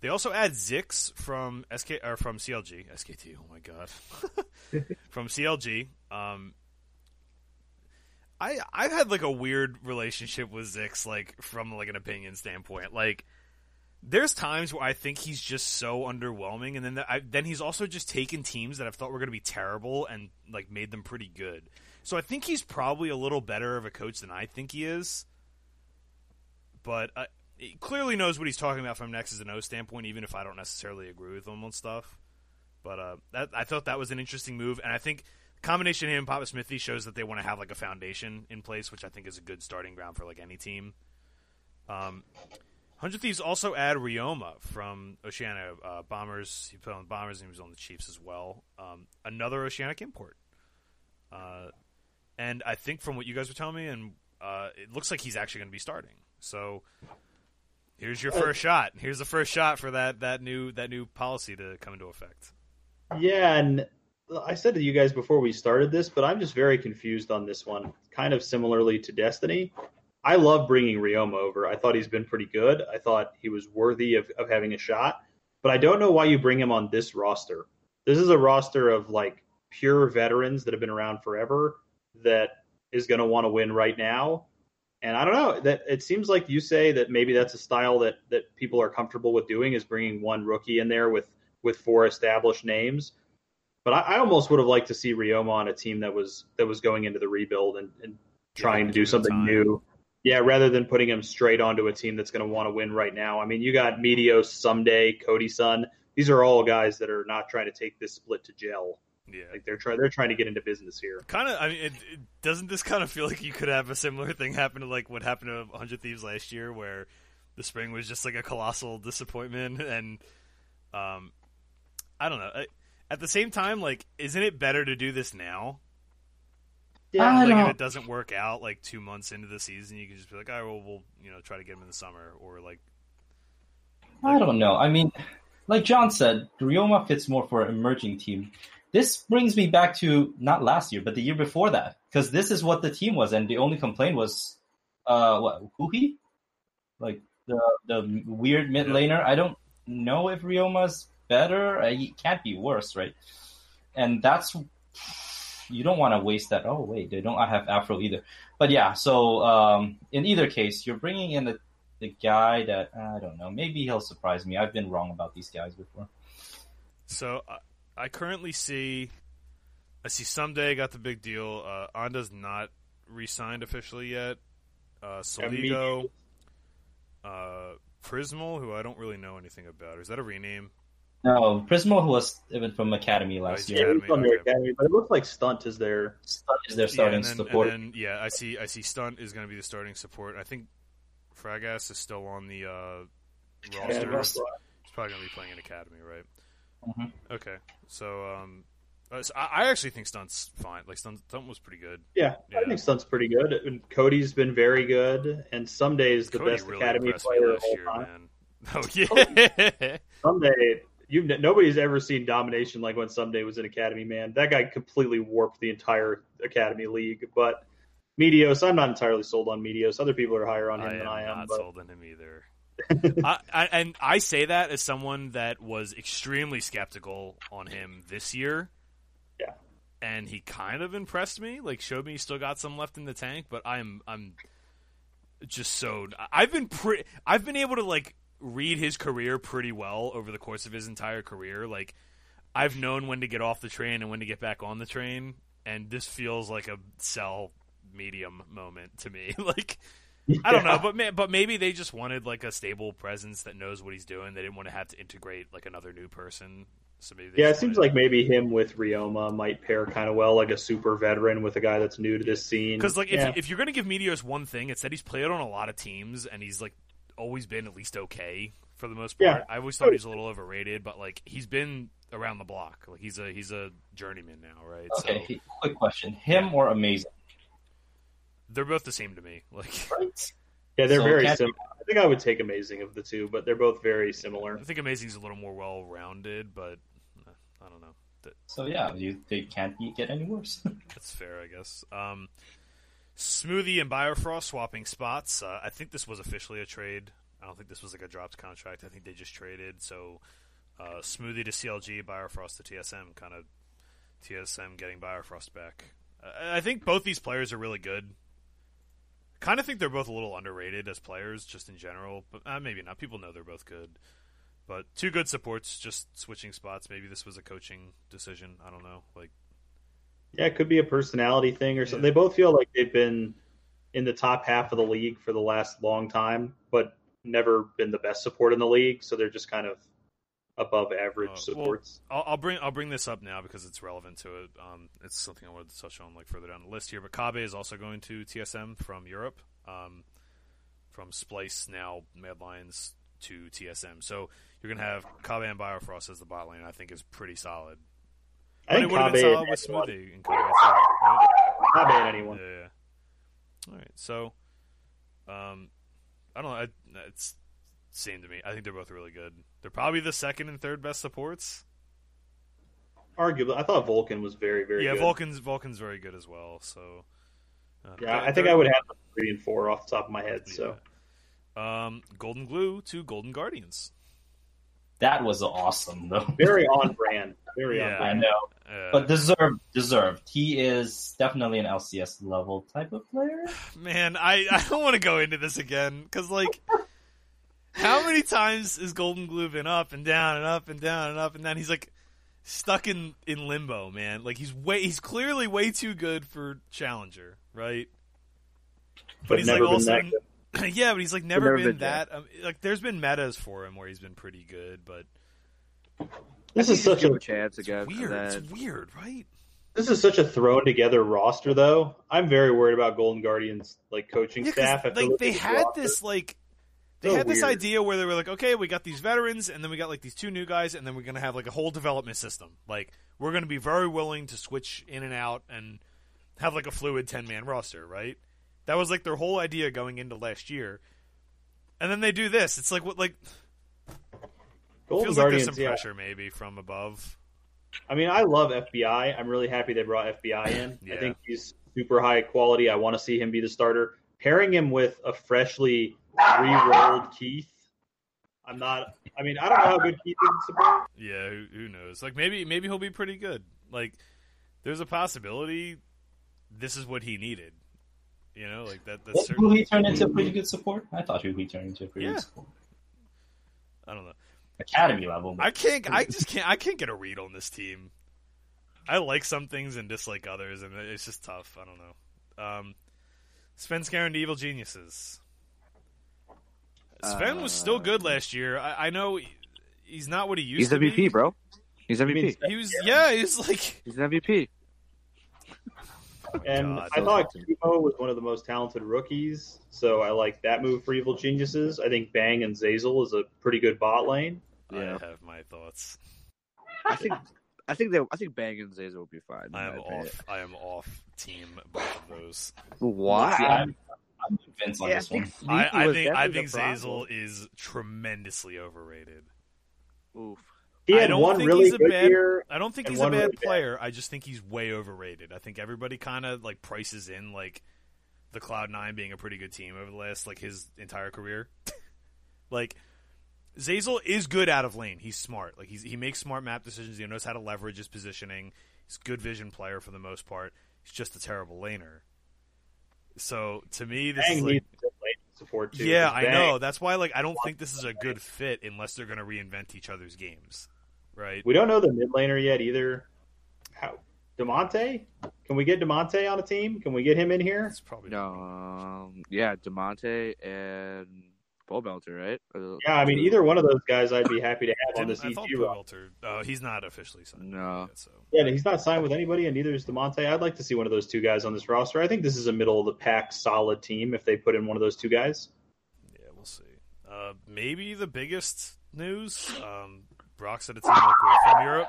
They also add Zix from SK or from CLG, SKT. Oh my god, from CLG. Um, I I've had like a weird relationship with Zix, like from like an opinion standpoint. Like, there's times where I think he's just so underwhelming, and then the, I, then he's also just taken teams that I've thought were going to be terrible and like made them pretty good. So I think he's probably a little better of a coach than I think he is. But uh, he clearly knows what he's talking about from an X's and O standpoint, even if I don't necessarily agree with him on stuff. But uh, that, I thought that was an interesting move, and I think combination of him and Papa Smithy shows that they want to have like a foundation in place, which I think is a good starting ground for like any team. Um, Hundred Thieves also add Ryoma from Oceania uh, Bombers. He played on the Bombers and he was on the Chiefs as well. Um, another Oceanic import. Uh, and I think from what you guys were telling me, and uh, it looks like he's actually going to be starting. So here's your first shot. Here's the first shot for that that new that new policy to come into effect.
Yeah, and I said to you guys before we started this, but I'm just very confused on this one. Kind of similarly to Destiny, I love bringing Ryoma over. I thought he's been pretty good. I thought he was worthy of, of having a shot, but I don't know why you bring him on this roster. This is a roster of like pure veterans that have been around forever that is going to want to win right now. And I don't know that it seems like you say that maybe that's a style that that people are comfortable with doing is bringing one rookie in there with with four established names. But I, I almost would have liked to see Ryoma on a team that was that was going into the rebuild and, and trying to do something
time.
new. Yeah, rather than putting him straight onto a team that's going to want to win right now. I mean, you got Meteos Ssumday, Cody Sun. These are all guys that are not trying to take this split to jail.
Yeah.
Like they're trying they're trying to get into business here.
Kind of. I mean, it, it, doesn't this kind of feel like you could have a similar thing happen to like what happened to Hundred Thieves last year, where the spring was just like a colossal disappointment, and um, I don't know. I, at the same time, like, isn't it better to do this now?
I
like, if
don't-
it doesn't work out, like two months into the season, you can just be like, "Oh, well, we'll you know try to get him in the summer," or like,
I don't know. I mean, like John said, Ryoma fits more for an emerging team. This brings me back to not last year, but the year before that, because this is what the team was, and the only complaint was, uh, what Huhi, like the the weird mid
Yeah.
laner. I don't know if Ryoma's better. He can't be worse, right? And that's you don't want to waste that. Oh wait, they don't have Afro either. But yeah, so um, in either case, you're bringing in the the guy that I don't know. Maybe he'll surprise me. I've been wrong about these guys before.
So I, I currently see, I see Ssumday got the big deal. Uh, Anda's not re-signed officially yet. Uh, Soligo, uh, Prismal, who I don't really know anything about. Is that a rename?
No, Prismo who was even from Academy last
he's
Yeah,
year.
Academy,
he's on
okay.
academy, but it looks like Stunt is their
Stunt is their
yeah,
starting
and then,
support.
and then yeah, I see. I see. Stunt is going to be the starting support. I think Fragas is still on the uh, roster.
Russell.
He's probably going to be playing in Academy, right?
Mhm.
Okay, so um, uh, so I, I actually think Stunt's fine. Like Stunt, Stunt was pretty good.
Yeah,
Yeah.
I think Stunt's pretty good. And Cody's been very good, and some days the
Cody
best
really
academy player of
last
all
year,
time.
man. Oh yeah.
Ssumday, you nobody's ever seen domination like when Ssumday was in Academy. Man, that guy completely warped the entire Academy league. But Meteos, I'm not entirely sold on Meteos. Other people are higher on him than
I am
I am.
not
But
sold on him either. I, I, and I say that as someone that was extremely skeptical on him this year.
Yeah.
And he kind of impressed me. Like showed me he still got some left in the tank, but I'm I'm just so I've been pre- I've been able to like read his career pretty well over the course of his entire career. Like I've known when to get off the train and when to get back on the train, and this feels like a sell medium moment to me. like I don't know, but ma- but maybe they just wanted like a stable presence that knows what he's doing. They didn't want to have to integrate like another new person. So maybe
Yeah, it seems like maybe him with Ryoma might pair kind of well, like a super veteran with a guy that's new to this scene.
Because like if if you're gonna give Meteos one thing, it's that he's played on a lot of teams and he's like always been at least okay for the most part.
Yeah.
I always thought he was a little overrated, but like he's been around the block. Like he's a he's a journeyman now, right?
Okay,
So
he- quick question: him or amazing?
they're both the same to me. Like
Right.
yeah, they're
so
very
can't-
similar. I think I would take Amazing of the two, but they're both very similar.
I think Amazing's a little more well rounded, but uh, I don't know. That,
So yeah, you, they can't get any worse.
that's fair, I guess. Um, Smoothie and Biofrost swapping spots. Uh, I think this was officially a trade. I don't think this was like a dropped contract. I think they just traded. So uh, Smoothie to CLG, Biofrost to TSM. Kind of TSM getting Biofrost back. I I think both these players are really good. Kind of think they're both a little underrated as players, just in general. But uh, maybe not. People know they're both good. But two good supports, just switching spots. Maybe this was a coaching decision. I don't know. Like,
Yeah, it could be a personality thing or something.
Yeah.
They both feel like they've been in the top half of the league for the last long time, but never been the best support in the league. So they're just kind of above average
Uh, well,
supports.
I'll, I'll bring I'll bring this up now because it's relevant to it. Um, it's something I wanted to touch on like further down the list here. But Kobbe is also going to TSM from Europe, um, from Splyce now Mad Lions to TSM. So you're gonna have Kobbe and Biofrost as the bot lane. I think is pretty solid.
I
But it would have been solid with Smoothie and too, right?
Kobbe and anyone.
Yeah, yeah. All right. So, um, I don't know. I, it's same to me. I think they're both really good. They're probably the second and third best supports.
Arguably, I thought Vulcan was very, very
yeah,
good.
Vulcan's Vulcan's very good as well. So, uh,
Yeah, I think I would have three and four off the top of my head. So.
Um, Goldenglue to Golden Guardians.
That was awesome, though.
very on brand. Very
Yeah.
on
I
brand.
know,
Uh,
but deserved. Deserved. He is definitely an LCS level type of player.
man, I I don't want to go into this again because like. How many times has Goldenglue been up and down and up and down and up and down? He's like stuck in, in limbo, man. Like he's way he's clearly way too good for Challenger, right?
But
he's
never
like
been
also
that
yeah, but he's like never,
never
been,
been
that. Um, like there's been metas for him where he's been pretty good, but
This is such a
him a chance
it's
again.
weird.
and
It's weird, right?
this is such a thrown together roster, though. I'm very worried about Golden Guardians like coaching
Yeah, 'cause,
staff. After
like they had
roster.
this like they
So
had this
weird.
idea where they were like, okay, we got these veterans, and then we got like these two new guys, and then we're gonna have like a whole development system. Like we're gonna be very willing to switch in and out and have like a fluid ten man roster, right? That was like their whole idea going into last year. And then they do this. It's like what like
Golden
feels like there's some
yeah.
pressure maybe from above.
I mean, I love FBI. I'm really happy they brought FBI in.
Yeah.
I think he's super high quality. I want to see him be the starter. Pairing him with a freshly re-rolled Keith. I'm not. I mean, I don't know how good Keith is.
Yeah, who, who knows? Like maybe maybe he'll be pretty good. Like there's a possibility this is what he needed. You know, like that. That's
Will he turn into a pretty good support? I thought he would turn into a pretty
Yeah.
good support.
I don't know.
Academy level. but-
I can't. I just can't. I can't get a read on this team. I like some things and dislike others, and it's just tough. I don't know. Um, Svenskeren to Evil Geniuses. Sven was still good last year. I, I know he's not what he used
He's
to be.
He's MVP, bro. He's
mean,
MVP.
He was. Yeah, he was like.
He's an MVP.
Oh and
God.
I thought Kimo was one of the most talented rookies, so I like that move for Evil Geniuses. I think Bang and Zeyzal is a pretty good bot lane.
Yeah.
I have my thoughts.
I think I think they I think Bang and Zeyzal will be fine.
I am off. I am off team both of those.
Why?
See, I'm, I'm convinced on
Yeah, I
this one.
think
I, I think I think
the problem.
Zeyzal is tremendously overrated.
Oof.
He
I don't
one
think
really
he's a
good
bad-
year.
I don't think he's a bad
really bad.
player. I just think he's way overrated. I think everybody kind of like prices in like the Cloud Nine being a pretty good team over the last like his entire career. like Zeyzal is good out of lane. He's smart. Like he's he makes smart map decisions. He knows how to leverage his positioning. He's a good vision player for the most part. He's just a terrible laner. So to me, this
Bang
is like,
support too.
yeah, I know. That's why like I don't think this is a good fit unless they're going to reinvent each other's games, right?
We don't know the mid laner yet either. How Damonte? Can we get Damonte on a team? Can we get him in here?
It's probably
No, um, yeah, Damonte and Paul Belter, right?
Yeah, I mean, either one of those guys, I'd be happy to have on this
I thought
EG roster.
Uh, he's not officially signed.
No.
yet, so
Yeah, he's not signed with anybody, and neither is Damonte. I'd like to see one of those two guys on this roster. I think this is a middle of the pack, solid team if they put in one of those two guys.
yeah, we'll see. Uh, maybe the biggest news: um, Broxah to Team Liquid from Europe.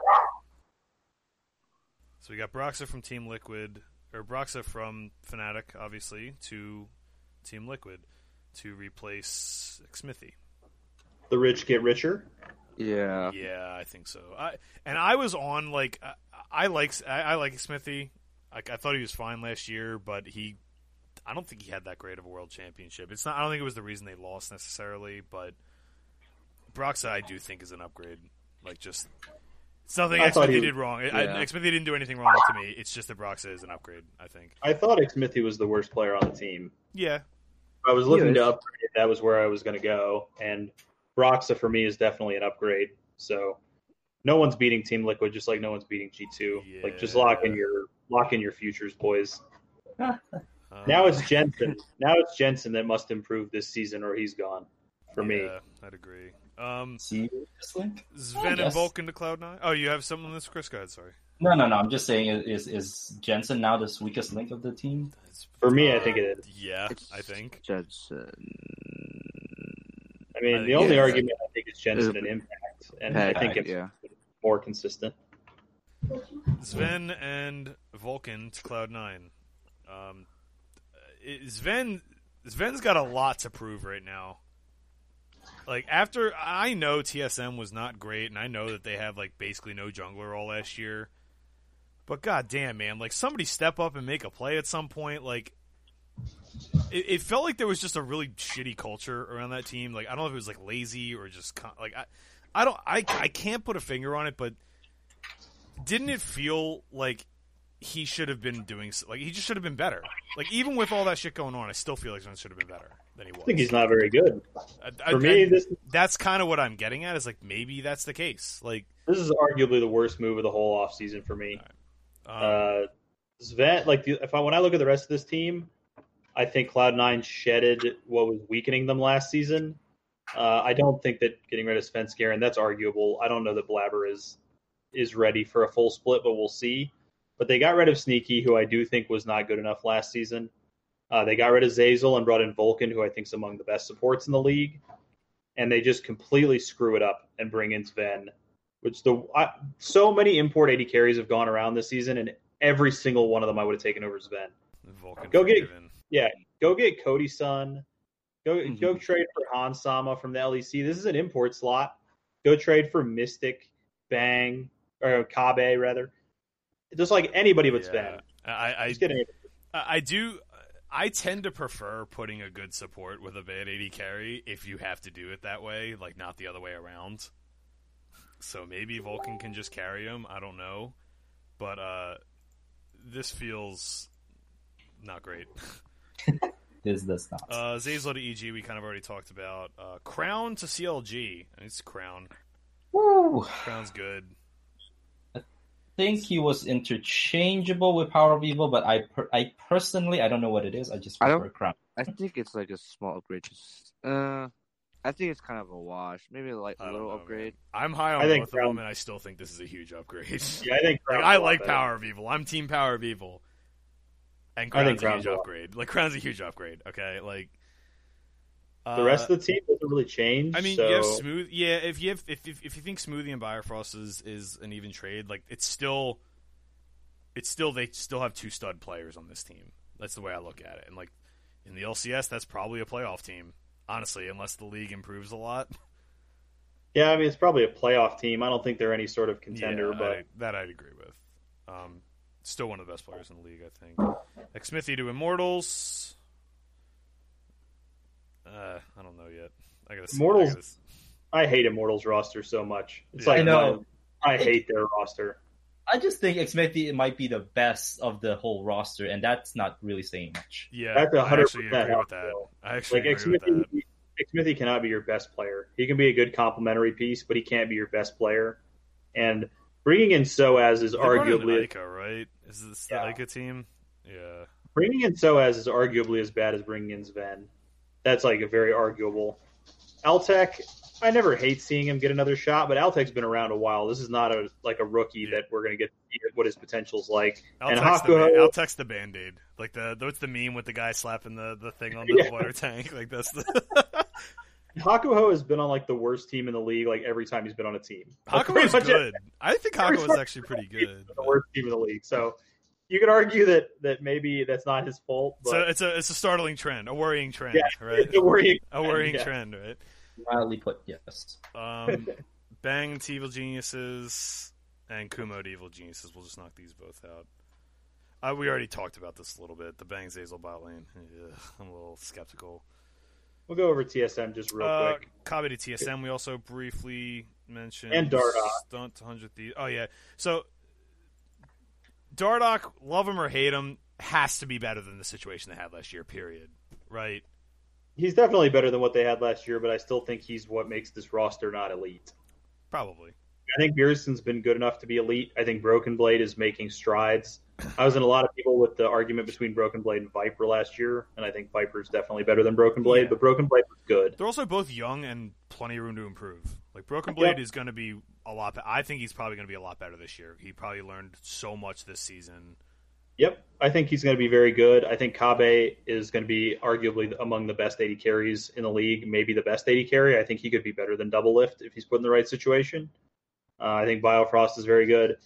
So we got Broxah from Team Liquid, or Broxah from Fnatic, obviously, to Team Liquid to replace Xmithie.
The rich get richer.
yeah,
Yeah, I think so. I and I was on like I, I like I, I like Xmithie. I, I thought he was fine last year, but he I don't think he had that great of a world championship. It's not. I don't think it was the reason they lost necessarily, but Broxah I do think is an upgrade. Like just it's nothing
I thought
Xmithie
he-
did wrong.
Yeah.
I, Xmithie didn't do anything wrong to me. It's just that Broxah is an upgrade. I think.
I thought Xmithie was the worst player on the team.
Yeah,
I was looking to upgrade. That was where I was going to go, and Broxah for me is definitely an upgrade. So no one's beating Team Liquid, just like no one's beating G two. Like just lock in your lock in your futures, boys.
Um,
Now it's Jensen. now it's Jensen that must improve this season, or he's gone. For me,
I'd agree. Um,
See this link?
Zven and. Vulcan to Cloud Nine. Oh, you have something on this, Chris? Go ahead. Sorry.
No, no, no. I'm just saying, is is Jensen now the weakest link of the team?
It's-
For me, I
uh,
think it is.
Yeah,
It's
I think.
Jensen.
I mean,
I
the
think
only
yeah.
argument I think is Jensen
Uh,
and Impact, and
Impact,
I think it's
yeah.
more consistent.
Zven and Vulcan to Cloud Nine. Um, Zven Zven's got a lot to prove right now. Like after I know TSM was not great, and I know that they have like basically no jungler all last year. But god damn, man, like somebody step up and make a play at some point. Like it, it felt like there was just a really shitty culture around that team. Like I don't know if it was like lazy or just con- like I, I don't I I can't put a finger on it, but didn't it feel like he should have been doing like he just should have been better? Like even with all that shit going on, I still feel like Zven should have been better than he was.
I think he's not very good.
I- I-
For me,
I-
this
that's kind of what I'm getting at. Is like maybe that's the case. Like
this is arguably the worst move of the whole offseason for me.
um,
Uh, Zven, like the, if I when I look at the rest of this team, I think Cloud Nine shedded what was weakening them last season. Uh, I don't think that getting rid of Svenskeren, that's arguable. I don't know that Blaber is is ready for a full split, but we'll see. But they got rid of Sneaky, who I do think was not good enough last season. Uh, they got rid of Zeyzal and brought in Vulcan, who I think is among the best supports in the league. And they just completely screw it up and bring in Zven, which the I, so many import AD carries have gone around this season, and every single one of them I would have taken over Zven.
Vulcan
Go get-
yeah,
Go get Cody Sun. Go
Mhm.
go trade for Hans sama from the LEC. This is an import slot. Go trade for Mystic, Bang, or Kobbe rather. Just like anybody but
Yeah.
Zven.
I I,
Just.
I I do. I tend to prefer putting a good support with a bad AD carry if you have to do it that way, like not the other way around. So maybe Vulcan can just carry him. I don't know, but uh, this feels not great.
Is This not.
Uh, Zeyzal to EG, we kind of already talked about. Uh, Crown to CLG. It's Crown.
Woo!
Crown's good.
Think he was interchangeable with Power of Evil, but I per- I personally I don't know what it is. I just
I don't-
Crown.
I think it's like a small upgrade. Just, uh, I think it's kind of a wash. Maybe like
I
a
don't
little
know,
upgrade.
man. I'm high on
I think
both of
Crown-
them, and I still think this is a huge upgrade.
Yeah, I think
like,
Crown's
I
a lot
like
better.
Power of Evil. I'm Team Power of Evil. And
I think
Crown's a huge
Crown's a lot.
upgrade. Like Crown's a huge upgrade. Okay, like
The rest of the team doesn't really change.
I mean,
so
you have smooth. Yeah, if you have, if, if if you think Smoothie and Biofrost is is an even trade, like it's still, it's still they still have two stud players on this team. That's the way I look at it. And like in the LCS, that's probably a playoff team. Honestly, unless the league improves a lot.
yeah, I mean it's probably a playoff team. I don't think they're any sort of contender,
Yeah,
but
I, that I'd agree with. Um, still one of the best players in the league, I think. Xmithie to Immortals. Uh, I don't know yet. I gotta see.
Immortals-
I gotta,
I hate Immortals roster so much. It's
Yeah.
like
I know.
I hate their roster.
I just think Xmithie might be the best of the whole roster, and that's not really saying much.
yeah,
That's a
I
hundred
actually agree with
I
that.
feel.
I actually
Like
agree with that.
Xmithie, Xmithie cannot be your best player. He can be a good complementary piece, but he can't be your best player. And bringing in Soaz is
They brought in
arguably
Eika, right? Is this
Yeah.
like a team? Yeah.
Bringing in Soaz is arguably as bad as bringing in Zven. That's like a very arguable. Altec, I never hate seeing him get another shot, but Altec's been around a while. This is not a like a rookie
Yeah.
that we're going to get to see what his potential's like.
I'll
and
text, the,
Hakuho,
I'll text the band aid. Like the what's the meme with the guy slapping the, the thing on the
Yeah.
water tank? Like that's the
Hakuho has been on like the worst team in the league like every time he's been on a team. Like,
Hakuho
pretty
is good. I think
every
Hakuho is actually pretty good.
The worst team in the league. So you could argue that that maybe that's not his fault,
So it's a it's a startling trend, a worrying trend,
Yeah.
right?
it's a worrying.
A worrying
yeah.
trend, right?
Mildly put, yes.
Um, Bang to Evil Geniuses and Kumo to Evil Geniuses. We'll just knock these both out. Uh, we already talked about this a little bit. The Bang Zeyzal bot lane. Ugh, I'm a little skeptical.
We'll go over TSM just real
Uh,
quick.
Kobbe to TSM. We also briefly mentioned
And Dardoch.
Stunt to hundred Thieves. Oh yeah. So Dardoch, love him or hate him, has to be better than the situation they had last year. Period. Right.
He's definitely better than what they had last year, but I still think he's what makes this roster not elite.
Probably.
I think Bjergsen's been good enough to be elite. I think Broken Blade is making strides. I was in a lot of people with the argument between Broken Blade and Viper last year, and I think Viper's definitely better than Broken Blade,
Yeah.
but Broken Blade was good.
They're also both young and plenty of room to improve. Like Broken
Yep.
Blade is going to be a lot. I think he's probably going to be a lot better this year. He probably learned so much this season.
Yep, I think he's going to be very good. I think Kobbe is going to be arguably among the best AD carries in the league, maybe the best AD carry. I think he could be better than Doublelift if he's put in the right situation. Uh, I think Biofrost is very good.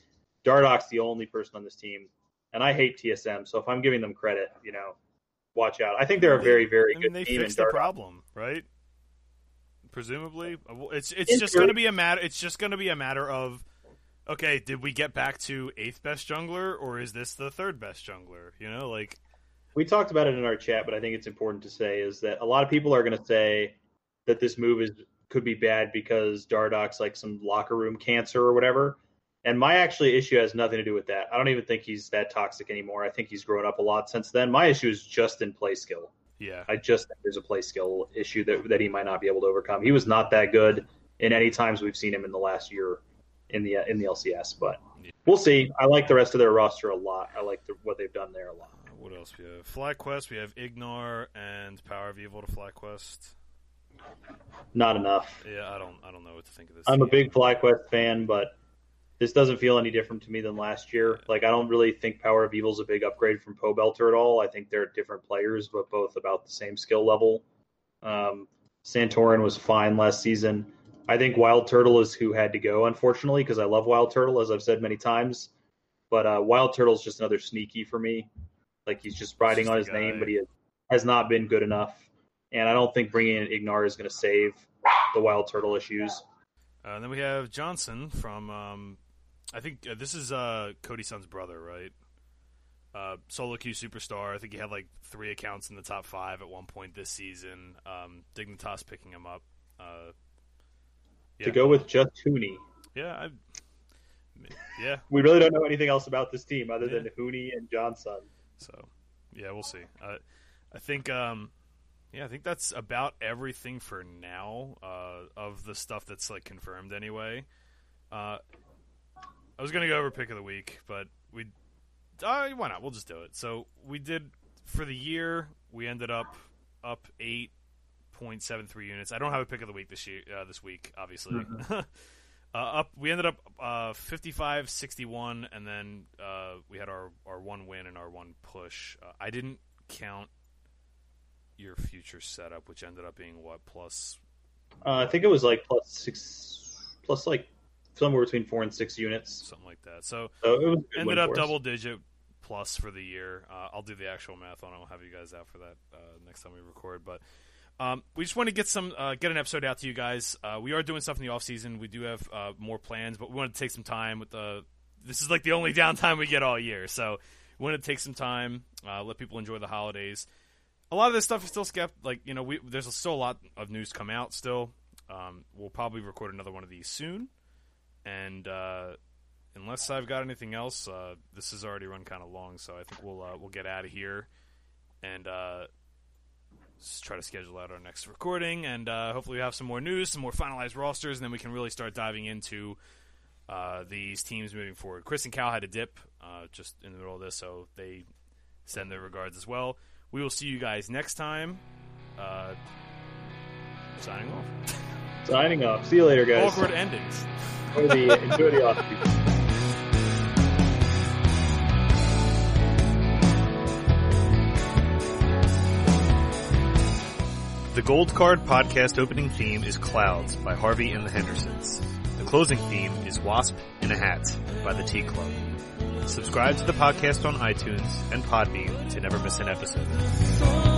Dardoch's the only person on this team, and I hate TSM. So if I'm giving them credit, you know, watch out. I think they're a very, very
I
good
mean, they
team.
fixed the problem, right? Presumably, Uh, it's it's
In
just going to be a matter. It's just going to be a matter of, okay, did we get back to eighth best jungler, or is this the third best jungler? You know, like
we talked about it in our chat, but I think it's important to say is that a lot of people are going to say that this move is could be bad because Dardoch's like some locker room cancer or whatever. And my actually issue has nothing to do with that. I don't even think he's that toxic anymore. I think he's grown up a lot since then. My issue is just in play skill.
Yeah,
I just think there's a play skill issue that that he might not be able to overcome. He was not that good in any times we've seen him in the last year in the in the LCS, but we'll see. I like the rest of their roster a lot. I like the, what they've done there a lot.
what else we have? FlyQuest. We have Ignar and Power of Evil to FlyQuest.
Not enough.
Yeah, I don't I don't know what to think of this.
I'm a
team.
big FlyQuest fan, but this doesn't feel any different to me than last year. Like I don't really think Power of Evil is a big upgrade from Pobelter at all. I think they're different players, but both about the same skill level. Um, Santorin was fine last season. I think Wild Turtle is who had to go, unfortunately, because I love Wild Turtle, as I've said many times. But uh, Wild Turtle is just another sneaky for me. Like he's just riding
Just
on his
guy.
name, but he has not been good enough. And I don't think bringing in Ignar is going to save the Wild Turtle issues.
Uh, and then we have Johnson from, um, I think uh, this is uh, Cody Sun's brother, right? Uh, solo queue superstar. I think he had like three accounts in the top five at one point this season. Um, Dignitas picking him up. Uh, yeah.
to go with just Huni.
Yeah, I, yeah.
We really don't know anything else about this team other than
Yeah.
Huni and Johnsun.
So, yeah, we'll see. Uh, I think, um, yeah, I think that's about everything for now uh, of the stuff that's like confirmed anyway. Uh, I was gonna go over pick of the week, but we, uh, why not? We'll just do it. So we did for the year. We ended up up eight point seven three units. I don't have a pick of the week this year. Uh, this week, obviously. uh, up, we ended up uh, 55 61, and then uh, we had our, our one win and our one push. Uh, I didn't count your future setup, which ended up being what plus
Uh, I think it was like plus six, plus like somewhere between four and six units.
something like that. So
So it was
ended up double digit plus for the year. Uh, I'll do the actual math on it. I'll have you guys out for that uh, next time we record. But um, we just want to get some uh, get an episode out to you guys. Uh, we are doing stuff in the off season. We do have uh, more plans, but we want to take some time with the. This is like the only downtime we get all year, so we want to take some time, uh, let people enjoy the holidays. A lot of this stuff is still skept. Like you know, we there's still a lot of news come out. Still, um, we'll probably record another one of these soon, and uh, unless I've got anything else, uh, this has already run kind of long, so I think we'll uh, we'll get out of here and uh, try to schedule out our next recording, and uh, hopefully we have some more news, some more finalized rosters, and then we can really start diving into
uh, these teams moving forward. Chris and Cal had a dip just in the middle of this, so they send their regards as well. We will see you guys next time. Signing off.
Signing off. See you later, guys.
Awkward endings.
Enjoy the, enjoy the off season.
The Gold Card podcast opening theme is Clouds by Harvey and the Hendersons. The closing theme is Wasp in a Hat by the Tea Club. Subscribe to the podcast on iTunes and Podbean to never miss an episode.